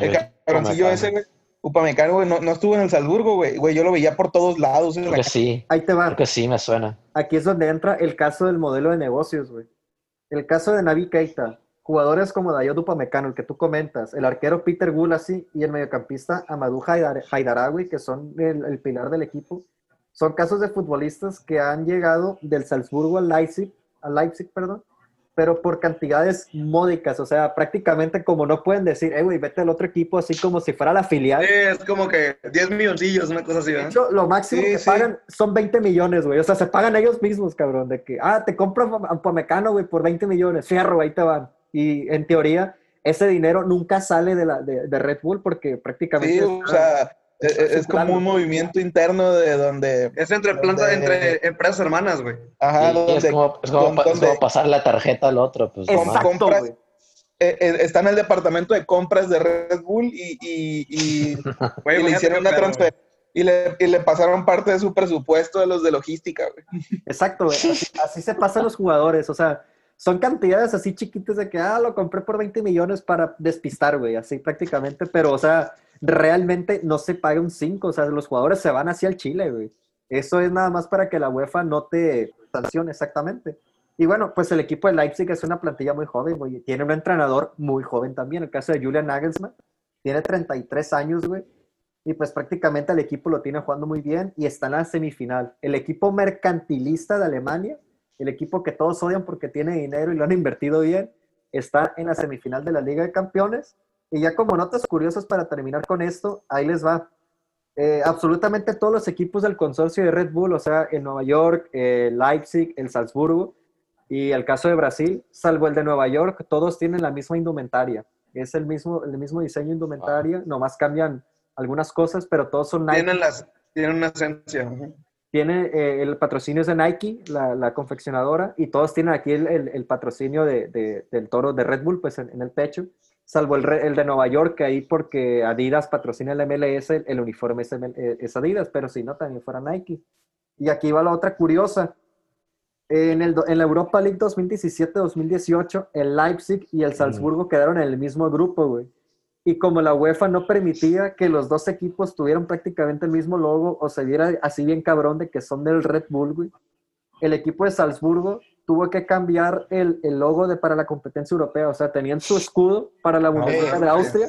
S6: el cabroncillo ese, güey. Upamecano, güey, no, no estuvo en el Salzburgo, güey. Güey, yo lo veía por todos lados.
S5: Creo
S6: la
S5: que sí,
S1: Ahí te va.
S5: creo que sí me suena.
S1: Aquí es donde entra el caso del modelo de negocios, güey. El caso de Navi Keita, jugadores como Dayot Upamecano, el que tú comentas, el arquero Peter Gulassi y el mediocampista Amadou Haidar- Haidarawi, que son el, el pilar del equipo, son casos de futbolistas que han llegado del Salzburgo al Leipzig, al Leipzig, perdón, pero por cantidades módicas, o sea, prácticamente como no pueden decir, eh, güey, vete al otro equipo así como si fuera la filial.
S4: Sí, es como que 10 milloncillos, una cosa así,
S1: De hecho, lo máximo
S6: Sí,
S1: que
S6: sí.
S1: pagan son 20 millones, güey. O sea, se pagan ellos mismos, cabrón. De que, ah, te compro a Pamecano, güey, por 20 millones. Fierro, ahí te van. Y en teoría, ese dinero nunca sale de, la, de, de Red Bull porque prácticamente...
S6: Sí, o
S1: está-
S6: sea, es, es como un movimiento interno de donde,
S4: Es entre planta,
S6: Donde-
S4: entre empresas hermanas, güey.
S6: ajá,
S5: es como, es como
S6: don-
S5: pa- es
S6: donde-
S5: como pasar la tarjeta al otro. Pues,
S6: Exacto. compras-
S1: güey.
S6: eh, eh, está en el departamento de compras de Red Bull y, y, y-
S4: Güey,
S6: y le hicieron una transferencia. Y le, y le pasaron parte de su presupuesto de los de logística, güey.
S1: Exacto, güey. Así, así se pasan los jugadores. O sea, son cantidades así chiquitas de que, ah, lo compré por 20 millones para despistar, güey. Así prácticamente. Pero, o sea, realmente no se paga un 5. O sea, los jugadores se van hacia el Chile, güey. Eso es nada más para que la UEFA no te sancione exactamente. Y bueno, pues el equipo de Leipzig es una plantilla muy joven, güey. Tiene un entrenador muy joven también. El caso de Julian Nagelsmann. Tiene 33 años, güey. Y pues prácticamente el equipo lo tiene jugando muy bien y está en la semifinal. El equipo mercantilista de Alemania, el equipo que todos odian porque tiene dinero y lo han invertido bien, está en la semifinal de la Liga de Campeones. Y ya como notas curiosas para terminar con esto, ahí les va. Eh, absolutamente todos los equipos del consorcio de Red Bull, o sea, el Nueva York, el Leipzig, el Salzburgo y el caso de Brasil, salvo el de Nueva York, todos tienen la misma indumentaria. Es el mismo, el mismo diseño indumentaria, nomás cambian algunas cosas, pero todos son Nike.
S4: Tienen, las, tienen una esencia.
S1: Tiene eh, el patrocinio es de Nike, la, la confeccionadora, y todos tienen aquí el, el- el patrocinio de, de- del toro de Red Bull, pues en, en el pecho, salvo el, de Nueva York, que ahí porque Adidas patrocina el MLS, el, el uniforme es, eh, es Adidas, pero si no, también fuera Nike. Y aquí va la otra curiosa. En, el, en la Europa League 2017-2018, el Leipzig y el Salzburgo quedaron en el mismo grupo, güey. Y como la UEFA no permitía que los dos equipos tuvieran prácticamente el mismo logo o se viera así bien cabrón de que son del Red Bull, güey, el equipo de Salzburgo tuvo que cambiar el, el logo de, para la competencia europea. O sea, tenían su escudo para la Bundesliga de Austria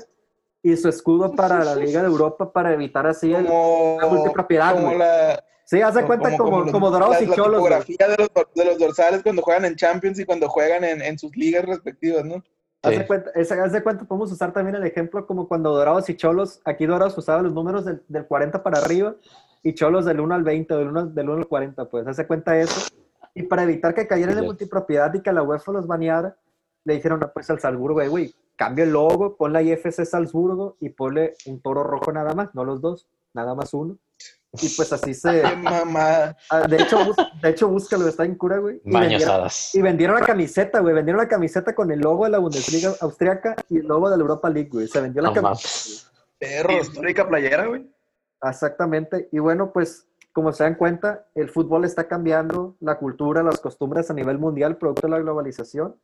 S1: y su escudo para la Liga de Europa para evitar así el...
S6: Como,
S1: la multipropiedad,
S6: como
S1: güey.
S6: la,
S1: Sí, haz de cuenta como,
S6: los-
S1: como Dorados
S6: la-
S1: y
S6: la
S1: Cholos. güey.
S6: tipografía de los, de los dorsales cuando juegan en Champions y cuando juegan en, en sus ligas respectivas, ¿no?
S1: Haz
S5: Sí.
S1: de cuenta, haz de cuenta, podemos usar también el ejemplo como cuando Dorados y Cholos, aquí Dorados usaba los números del, del 40 para arriba y Cholos del 1 al 20, del 1, al- del 1 al 40, pues haz de cuenta eso. Y para evitar que cayeran en
S5: Sí.
S1: multipropiedad y que la UEFA los baneara, le dijeron "No, pues al Salzburgo, güey, güey, cambia el logo, pon la IFC Salzburgo y ponle un toro rojo nada más, no los dos, nada más uno. Y pues así se...
S6: Qué mamada.
S1: ah, De hecho, bus- de hecho búscalo, está en cura, güey. Y vendieron- y vendieron la camiseta, güey. Vendieron la camiseta con el logo de la Bundesliga austriaca y el logo de la Europa League, güey. Se vendió la
S5: No
S1: camiseta.
S6: Perros.
S4: Histórica playera, güey.
S1: Exactamente. Y bueno, pues, como se dan cuenta, el fútbol está cambiando, la cultura, las costumbres a nivel mundial, producto de la globalización.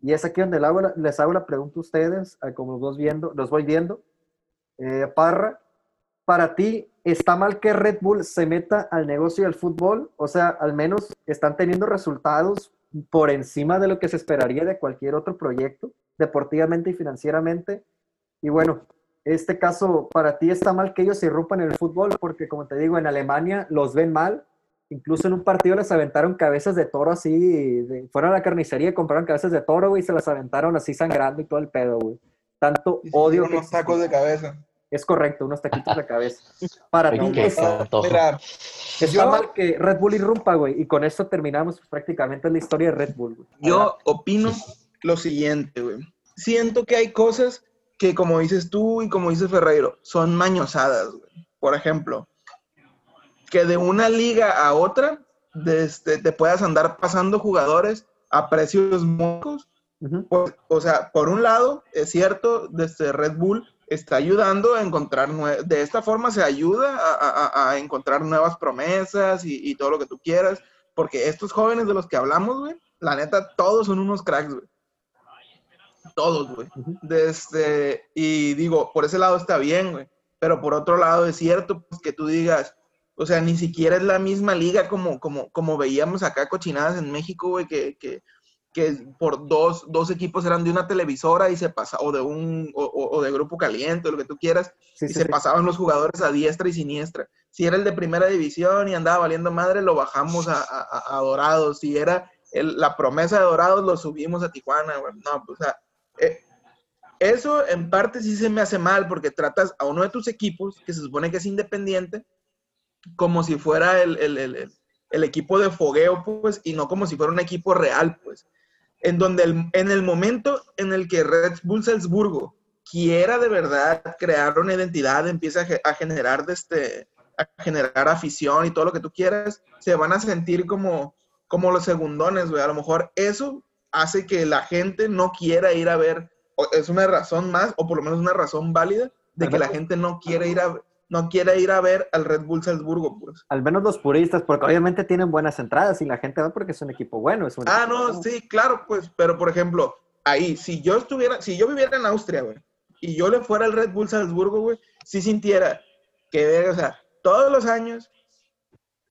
S1: Y es aquí donde le hago la- les hago la pregunta a ustedes, como los, voy viendo, los voy viendo. Eh, Parra, para ti, ¿está mal que Red Bull se meta al negocio del fútbol? O sea, al menos están teniendo resultados por encima de lo que se esperaría de cualquier otro proyecto, deportivamente y financieramente. Y bueno, este caso, para ti está mal que ellos irrumpan en el fútbol, porque como te digo, en Alemania los ven mal. Incluso en un partido les aventaron cabezas de toro así, de- fueron a la carnicería y compraron cabezas de toro, güey, y se las aventaron así sangrando y todo el pedo, güey. Tanto
S6: Y
S1: odio que
S6: unos tacos de cabeza.
S1: Es correcto, unos taquitos de cabeza. Para ti,
S5: qué
S1: es-
S5: antojo.
S6: Mira,
S1: está
S6: yo-
S1: mal que Red Bull irrumpa, güey, y con esto terminamos pues, prácticamente la historia de Red Bull, güey.
S6: Yo opino lo siguiente, güey. Siento que hay cosas que, como dices tú y como dice Ferreiro, son mañosadas, güey. Por ejemplo, que de una liga a otra de este, te puedas andar pasando jugadores a precios mocos.
S1: Ujú.
S6: Pues, o sea, por un lado, es cierto, desde Red Bull está ayudando a encontrar, de esta forma se ayuda a, a- a- encontrar nuevas promesas y, y todo lo que tú quieras, porque estos jóvenes de los que hablamos, güey, la neta, todos son unos cracks, güey. Todos, güey. Desde, y digo, por ese lado está bien, güey. Pero por otro lado es cierto pues, que tú digas, o sea, ni siquiera es la misma liga como, como, como veíamos acá cochinadas en México, güey, que, que, que por dos, dos equipos eran de una televisora y se pasa, o de un, o, de grupo caliente, o lo que tú quieras,
S1: Sí,
S6: y
S1: sí,
S6: se
S1: sí.
S6: pasaban los jugadores a diestra y siniestra. Si era el de primera división y andaba valiendo madre, lo bajamos a, a- Dorados. Si era el- la promesa de Dorados, lo subimos a Tijuana. No, pues, o sea, eh, eso en parte sí se me hace mal porque tratas a uno de tus equipos, que se supone que es independiente, como si fuera el- el- el equipo de fogueo, pues, y no como si fuera un equipo real, pues. En donde el- en el momento en el que Red Bull Salzburgo quiera de verdad crear una identidad, empieza a, ge- a generar de este, a generar afición y todo lo que tú quieras, se van a sentir como, como los segundones, güey. A lo mejor eso hace que la gente no quiera ir a ver, es una razón más, o por lo menos una razón válida, de que la gente no quiere ir a, no quiere ir a ver al Red Bull Salzburgo, pues.
S1: Al menos los puristas, porque obviamente tienen buenas entradas y la gente va porque es un equipo bueno. Es un
S6: Ah,
S1: equipo
S6: no,
S1: bueno.
S6: sí, claro, pues, pero por ejemplo, ahí, si yo estuviera, si yo viviera en Austria, güey, y yo le fuera al Red Bull Salzburgo, güey, si sintiera que, o sea, todos los años,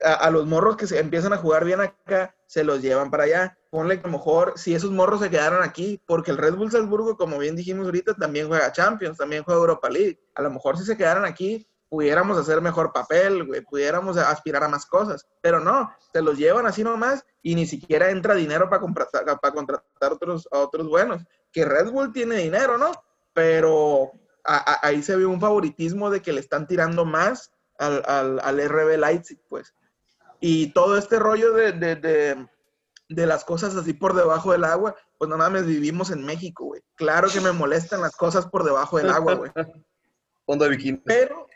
S6: a, a los morros que se empiezan a jugar bien acá, se los llevan para allá. Ponle que a lo mejor, si esos morros se quedaran aquí, porque el Red Bull Salzburgo, como bien dijimos ahorita, también juega Champions, también juega Europa League. A lo mejor si se quedaran aquí, pudiéramos hacer mejor papel, güey, pudiéramos aspirar a más cosas. Pero no, se los llevan así nomás y ni siquiera entra dinero para contratar, para contratar otros, a otros buenos. Que Red Bull tiene dinero, ¿no? Pero a- a- ahí se ve un favoritismo de que le están tirando más al, al, al RB Leipzig, pues. Y todo este rollo de, de, de, de las cosas así por debajo del agua, pues no mames, vivimos en México, güey. Claro que me molestan las cosas por debajo del agua, güey.
S4: Fondo de bikini.
S6: Pero,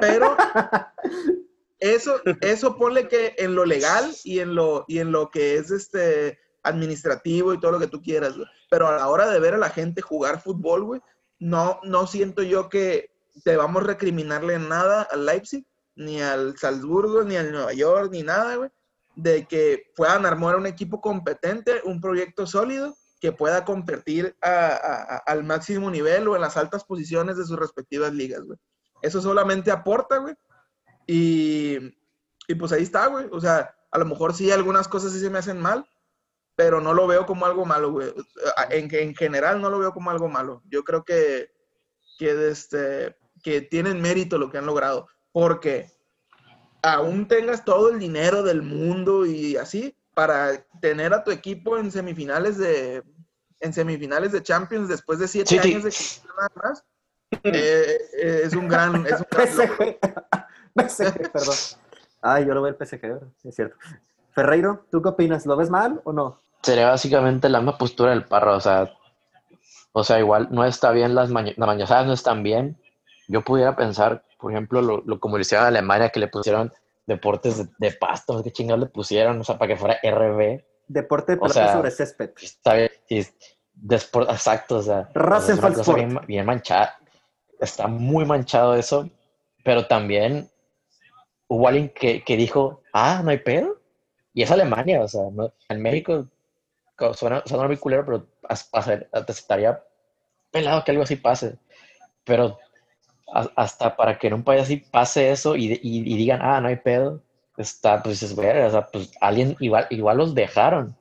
S6: pero, eso, eso ponle que en lo legal y en lo, y en lo que es este administrativo y todo lo que tú quieras, güey. Pero a la hora de ver a la gente jugar fútbol, güey, no, no siento yo que debamos recriminarle nada al Leipzig, ni al Salzburgo, ni al Nueva York, ni nada, güey, de que puedan armar un equipo competente, un proyecto sólido que pueda competir a- a- a- al máximo nivel o en las altas posiciones de sus respectivas ligas, güey. Eso solamente aporta, güey. Y, y pues ahí está, güey. O sea, a lo mejor sí algunas cosas sí se me hacen mal, pero no lo veo como algo malo, güey. En, en general no lo veo como algo malo. Yo creo que, que, este, que tienen mérito lo que han logrado. Porque aún tengas todo el dinero del mundo y así, para tener a tu equipo en semifinales de en semifinales de Champions después de siete
S5: Sí,
S6: años de nada más, eh, eh, es un gran, es un gran.
S1: PSG. PSG, perdón. Ay, yo lo veo el PSG, ¿verdad? Sí, es cierto. Ferreiro, ¿tú qué opinas? ¿Lo ves mal o no?
S5: Sería básicamente la misma postura del parro, o sea, o sea, igual no está bien las, maña- las mañazadas, no están bien. Yo pudiera pensar, por ejemplo, lo, lo como le hicieron a Alemania, que le pusieron deportes de, de pasto, qué chingados le pusieron, o sea, para que fuera RB.
S1: Deporte de
S5: O sea,
S1: sobre césped.
S5: Está bien, sí, de sport- exacto, o sea, bien, bien manchada. Está muy manchado eso, pero también hubo alguien que, que dijo, ah, no hay pedo. Y es Alemania, o sea, no- en México co- suena, suena muy culero, pero te estaría pelado que algo así pase. Pero a- hasta para que en un país así pase eso y, y- y digan, ah, no hay pedo, está, pues es verga, o sea, pues alguien igual, igual los dejaron.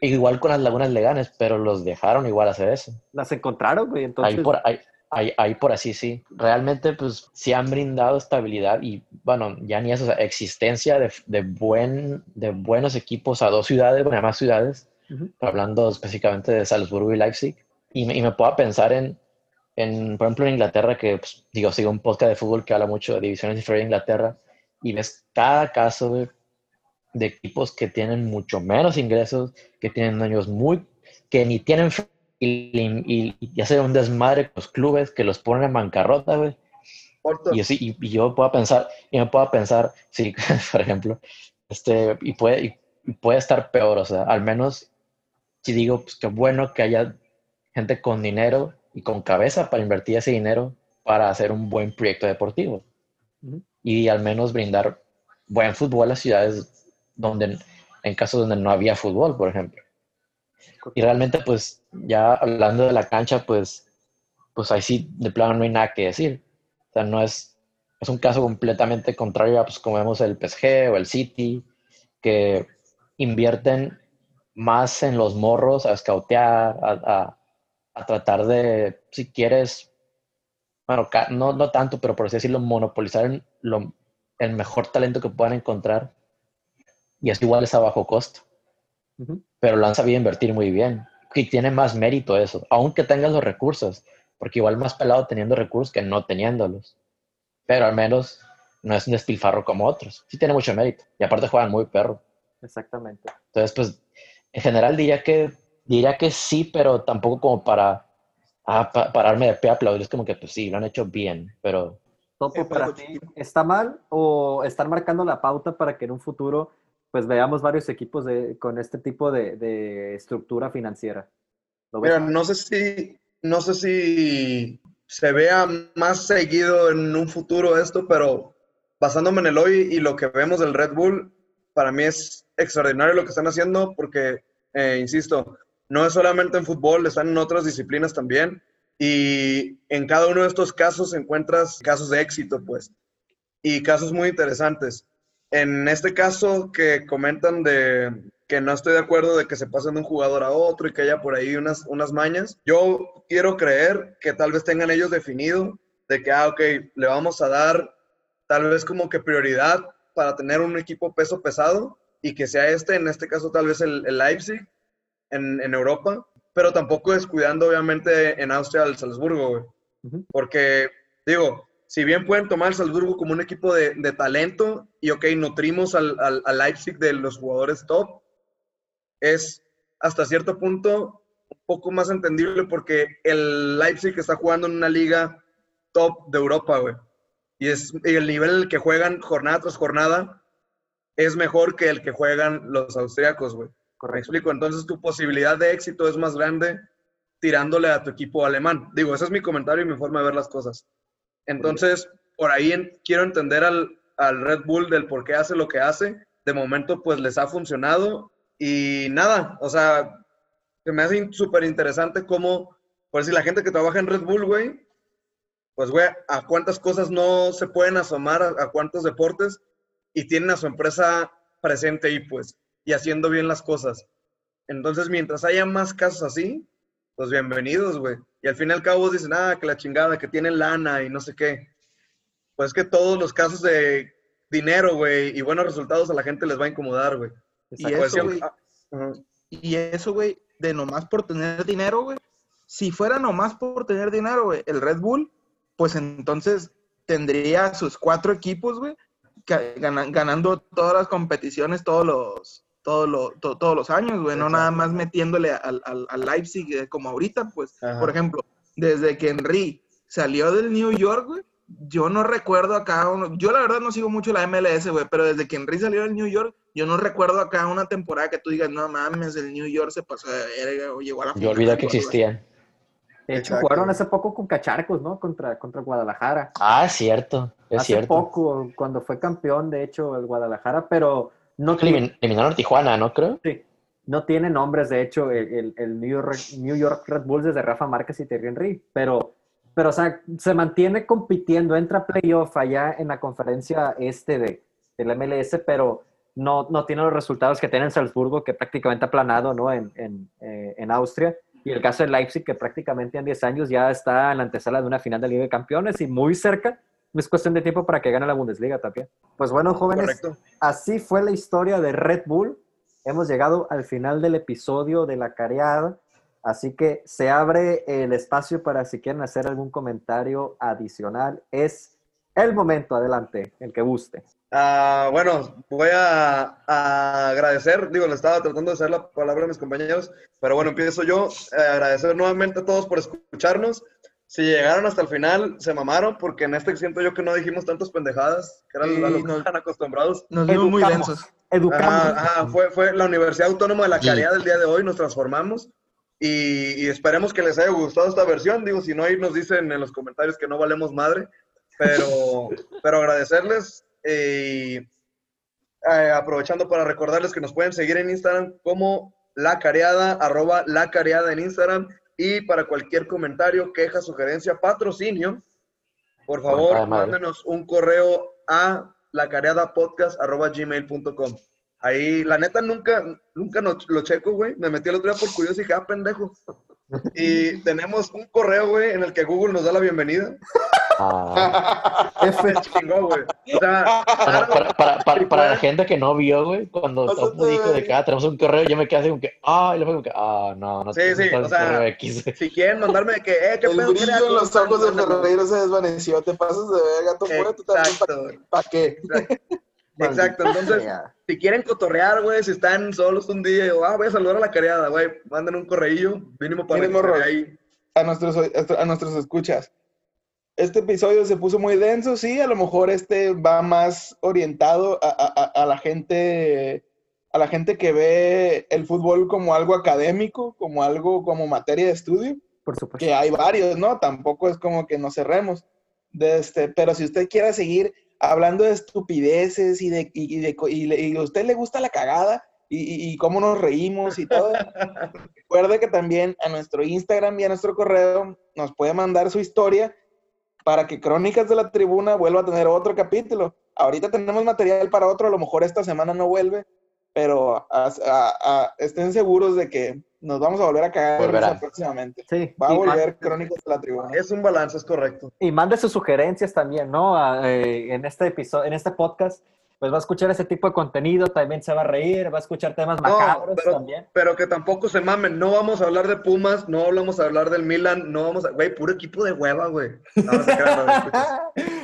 S5: Igual con las lagunas legales, pero los dejaron igual hacer eso.
S1: Las encontraron, güey. Entonces,
S5: Ahí por, ahí, ahí, ahí por así, sí. Realmente, pues, sí han brindado estabilidad y, bueno, ya ni eso, o sea, existencia de, de, buen, de buenos equipos a dos ciudades, bueno, a más ciudades,
S1: Ujú.
S5: hablando específicamente de Salzburgo y Leipzig. Y me, y me puedo pensar en, en, por ejemplo, en Inglaterra, que, pues, digo, sigo un podcast de fútbol que habla mucho de divisiones inferiores de Inglaterra, y ves cada caso, güey, de equipos que tienen mucho menos ingresos, que tienen dueños muy, que ni tienen y, sea un desmadre con los clubes que los ponen en bancarrota, güey. Y, así, y, y yo puedo pensar, y me puedo pensar, sí, por ejemplo, este, y puede, y, puede estar peor, o sea, al menos si digo, pues qué bueno que haya gente con dinero y con cabeza para invertir ese dinero para hacer un buen proyecto deportivo y al menos brindar buen fútbol a las ciudades donde, en casos donde no había fútbol, por ejemplo. Y realmente, pues, ya hablando de la cancha, pues, pues ahí sí, de plano no hay nada que decir. O sea, no es, es un caso completamente contrario a, pues, como vemos el PSG o el City, que invierten más en los morros, a escautear, a, a- a tratar de, si quieres, bueno, no, no tanto, pero por así decirlo, monopolizar el, lo- el mejor talento que puedan encontrar. Y es igual es a bajo costo
S1: Ujú.
S5: pero lo han sabido invertir muy bien. Y tiene más mérito eso, aunque tengas los recursos, porque igual más pelado teniendo recursos que no teniéndolos. Pero al menos no es un despilfarro como otros. Sí tiene mucho mérito. Y aparte juegan muy perro.
S1: Exactamente.
S5: Entonces, pues, en general diría que diría que sí, pero tampoco como para ah, pa- pararme de pie a aplaudir. Es como que, pues sí, lo han hecho bien, pero
S1: Topo,
S6: Eh,
S1: para ti, ¿está mal o están marcando la pauta para que en un futuro pues veamos varios equipos de, con este tipo de, de estructura financiera? ¿Lo ves
S4: Mira, no sé si, no sé si se vea más seguido en un futuro esto, pero basándome en el hoy y lo que vemos del Red Bull, para mí es extraordinario lo que están haciendo porque, eh, insisto, no es solamente en fútbol, están en otras disciplinas también. Y en cada uno de estos casos encuentras casos de éxito, pues, y casos muy interesantes. En este caso que comentan de que no estoy de acuerdo de que se pasen de un jugador a otro y que haya por ahí unas, unas mañas, yo quiero creer que tal vez tengan ellos definido de que, ah, ok, le vamos a dar tal vez como que prioridad para tener un equipo peso pesado y que sea este, en este caso tal vez el, el Leipzig en, en Europa, pero tampoco descuidando obviamente en Austria al Salzburgo, güey.
S1: Ujú.
S4: Porque, digo, si bien pueden tomar al Salzburgo como un equipo de, de talento y, ok, nutrimos al, al, al Leipzig de los jugadores top, es hasta cierto punto un poco más entendible porque el Leipzig está jugando en una liga top de Europa, güey. Y, es, y el nivel en el que juegan jornada tras jornada es mejor que el que juegan los austriacos, güey. Me explico, entonces tu posibilidad de éxito es más grande tirándole a tu equipo alemán. Digo, ese es mi comentario y mi forma de ver las cosas. Entonces, por ahí quiero entender al, al Red Bull del por qué hace lo que hace. De momento, pues les ha funcionado y nada, o sea, se me hace súper interesante cómo, por si la gente que trabaja en Red Bull, güey, pues, güey, a cuántas cosas no se pueden asomar, a, a cuántos deportes y tienen a su empresa presente ahí, pues, y haciendo bien las cosas. Entonces, mientras haya más casos así, pues bienvenidos, güey. Y al fin y al cabo dicen, ah, que la chingada, que tienen lana y no sé qué. Pues que todos los casos de dinero, güey, y buenos resultados a la gente les va a incomodar, güey.
S7: Y
S4: ah,
S7: y eso, güey, de nomás por tener dinero, güey. Si fuera nomás por tener dinero, güey, el Red Bull, pues entonces tendría sus cuatro equipos, güey, ganando todas las competiciones todos los, todos los, to- todos los años, güey, no nada más metiéndole al, al, al Leipzig eh, como ahorita, pues,
S4: Ajá.
S7: por ejemplo, desde que Henry salió del New York, güey, yo no recuerdo acá, uno, yo la verdad no sigo mucho la MLS, güey, pero desde que Henry salió del New York, yo no recuerdo acá una temporada que tú digas, no mames, el New York se pasó de verga o llegó a la
S5: yo
S7: final,
S5: olvidé que
S7: güey".
S5: existían.
S1: De hecho,
S4: Exacto.
S1: jugaron hace poco con Cacharcos, ¿no? Contra, contra Guadalajara.
S5: Ah, es cierto, es
S1: hace
S5: cierto.
S1: poco, cuando fue campeón, de hecho, el Guadalajara, pero no, tiene,
S5: Eliminaron Tijuana, ¿no creo?
S1: sí, no tiene nombres, de hecho, el, el- el New, York, New York Red Bulls desde Rafa Márquez y Thierry Henry, pero, pero, o sea, se mantiene compitiendo, entra a playoff allá en la conferencia este de, del MLS, pero no, no tiene los resultados que tiene en Salzburgo, que prácticamente ha planado, ¿no? En, en, eh, en Austria. Y el caso de Leipzig, que prácticamente en 10 años ya está en la antesala de una final de Liga de Campeones y muy cerca. Es cuestión de tiempo para que gane la Bundesliga también. Pues bueno, jóvenes,
S4: Correcto.
S1: así fue la historia de Red Bull. Hemos llegado al final del episodio de la careada. Así que se abre el espacio para si quieren hacer algún comentario adicional. Es el momento, adelante, el que guste.
S4: Ah, bueno, voy a, a agradecer, digo, le estaba tratando de hacer la palabra a mis compañeros, pero bueno, empiezo yo. Eh, agradecer nuevamente a todos por escucharnos. Si llegaron hasta el final, se mamaron, porque en este siento yo que no dijimos tantas pendejadas, que eran
S7: Sí,
S4: a lo que
S7: nos-
S4: están acostumbrados.
S7: Nos vimos muy
S1: Educamos.
S7: densos.
S1: Educamos.
S4: Ajá, ajá, fue, fue la Universidad Autónoma de la
S5: Sí.
S4: Caridad del día de hoy, nos transformamos y, y esperemos que les haya gustado esta versión. Digo, si no, ahí nos dicen en los comentarios que no valemos madre, pero, pero agradecerles y eh, aprovechando para recordarles que nos pueden seguir en Instagram como la careada, arroba la careada en Instagram y para cualquier comentario, queja, sugerencia, patrocinio, por favor, mándenos un correo a lacareadapodcast.gmail.com. Ahí, la neta, nunca, nunca no- lo checo, güey. Me metí el otro día por curioso y dije, ah, pendejo. Y tenemos un correo, güey, en el que Google nos da la bienvenida.
S5: Ah.
S1: F.
S4: Chingó, güey. O sea,
S5: para, para, para, para la gente que no vio, güey, cuando
S6: Pásate,
S5: Topo dijo de que ah, tenemos un correo, yo me quedé así como que, ah, y luego como que, ah, no, no
S4: Sí,
S5: no
S4: sí, o sea,
S5: correo X.
S4: si quieren mandarme de que, eh, qué
S6: El
S4: pedo,
S6: brillo en los ojos de. Ferreira se desvaneció. Te pasas de verga, tú tú también. ¿Para qué?
S4: Exacto, entonces, si quieren cotorrear, güey, si están solos un día, o, ah, voy a saludar a la cariada, güey, manden un correillo, mínimo para que ahí.
S6: a nuestros, a nuestros escuchas. Este episodio se puso muy denso, sí, a lo mejor este va más orientado a, a- a- la gente, a la gente que ve el fútbol como algo académico, como algo como materia de estudio,
S1: Por supuesto.
S6: que hay varios, ¿no? Tampoco es como que nos cerremos. De este, pero si usted quiere seguir hablando de estupideces y de y, de y y a usted le gusta la cagada y cómo nos reímos y todo, recuerde que también a nuestro Instagram y a nuestro correo nos puede mandar su historia para que Crónicas de la Tribuna vuelva a tener otro capítulo. Ahorita tenemos material para otro, a lo mejor esta semana no vuelve, pero a- a- a- estén seguros de que nos vamos a volver a cagar próximamente.
S1: Sí.
S6: Va a
S1: y,
S6: volver Crónicas de la Tribuna.
S4: Es un balance, es correcto.
S1: y mande sus sugerencias también, ¿no? A- eh, en este episodio, en este podcast, pues va a escuchar ese tipo de contenido, también se va a reír, va a escuchar temas
S4: No,
S1: macabros
S4: pero,
S1: también.
S4: pero que tampoco se mamen. No vamos a hablar de Pumas, no vamos a hablar del Milan, no vamos a. Güey, puro equipo de hueva, güey. No,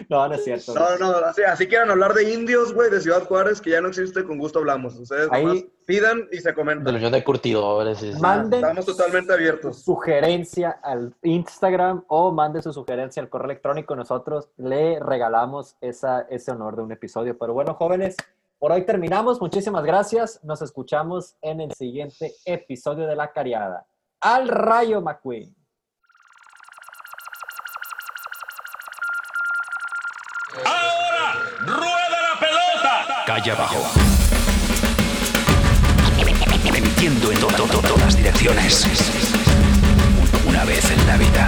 S4: no no,
S1: es cierto.
S4: no, no, así, así quieran hablar de indios, güey, de Ciudad Juárez, que ya no existe, con gusto hablamos. Ustedes
S1: Ahí-
S4: nomás pidan y se
S5: De la
S4: comentan.
S5: unión de curtidores. sí, sí.
S1: Manden
S4: Estamos totalmente abiertos.
S1: sugerencia al Instagram o mande su sugerencia al correo electrónico. Nosotros le regalamos esa, ese honor de un episodio. Pero bueno, jóvenes, por hoy terminamos. Muchísimas gracias. Nos escuchamos en el siguiente episodio de La Cariada. Al Rayo McQueen.
S2: Ahora, rueda la pelota.
S3: Calle abajo. Emitiendo en to- to- to- todas direcciones. Una vez en la vida,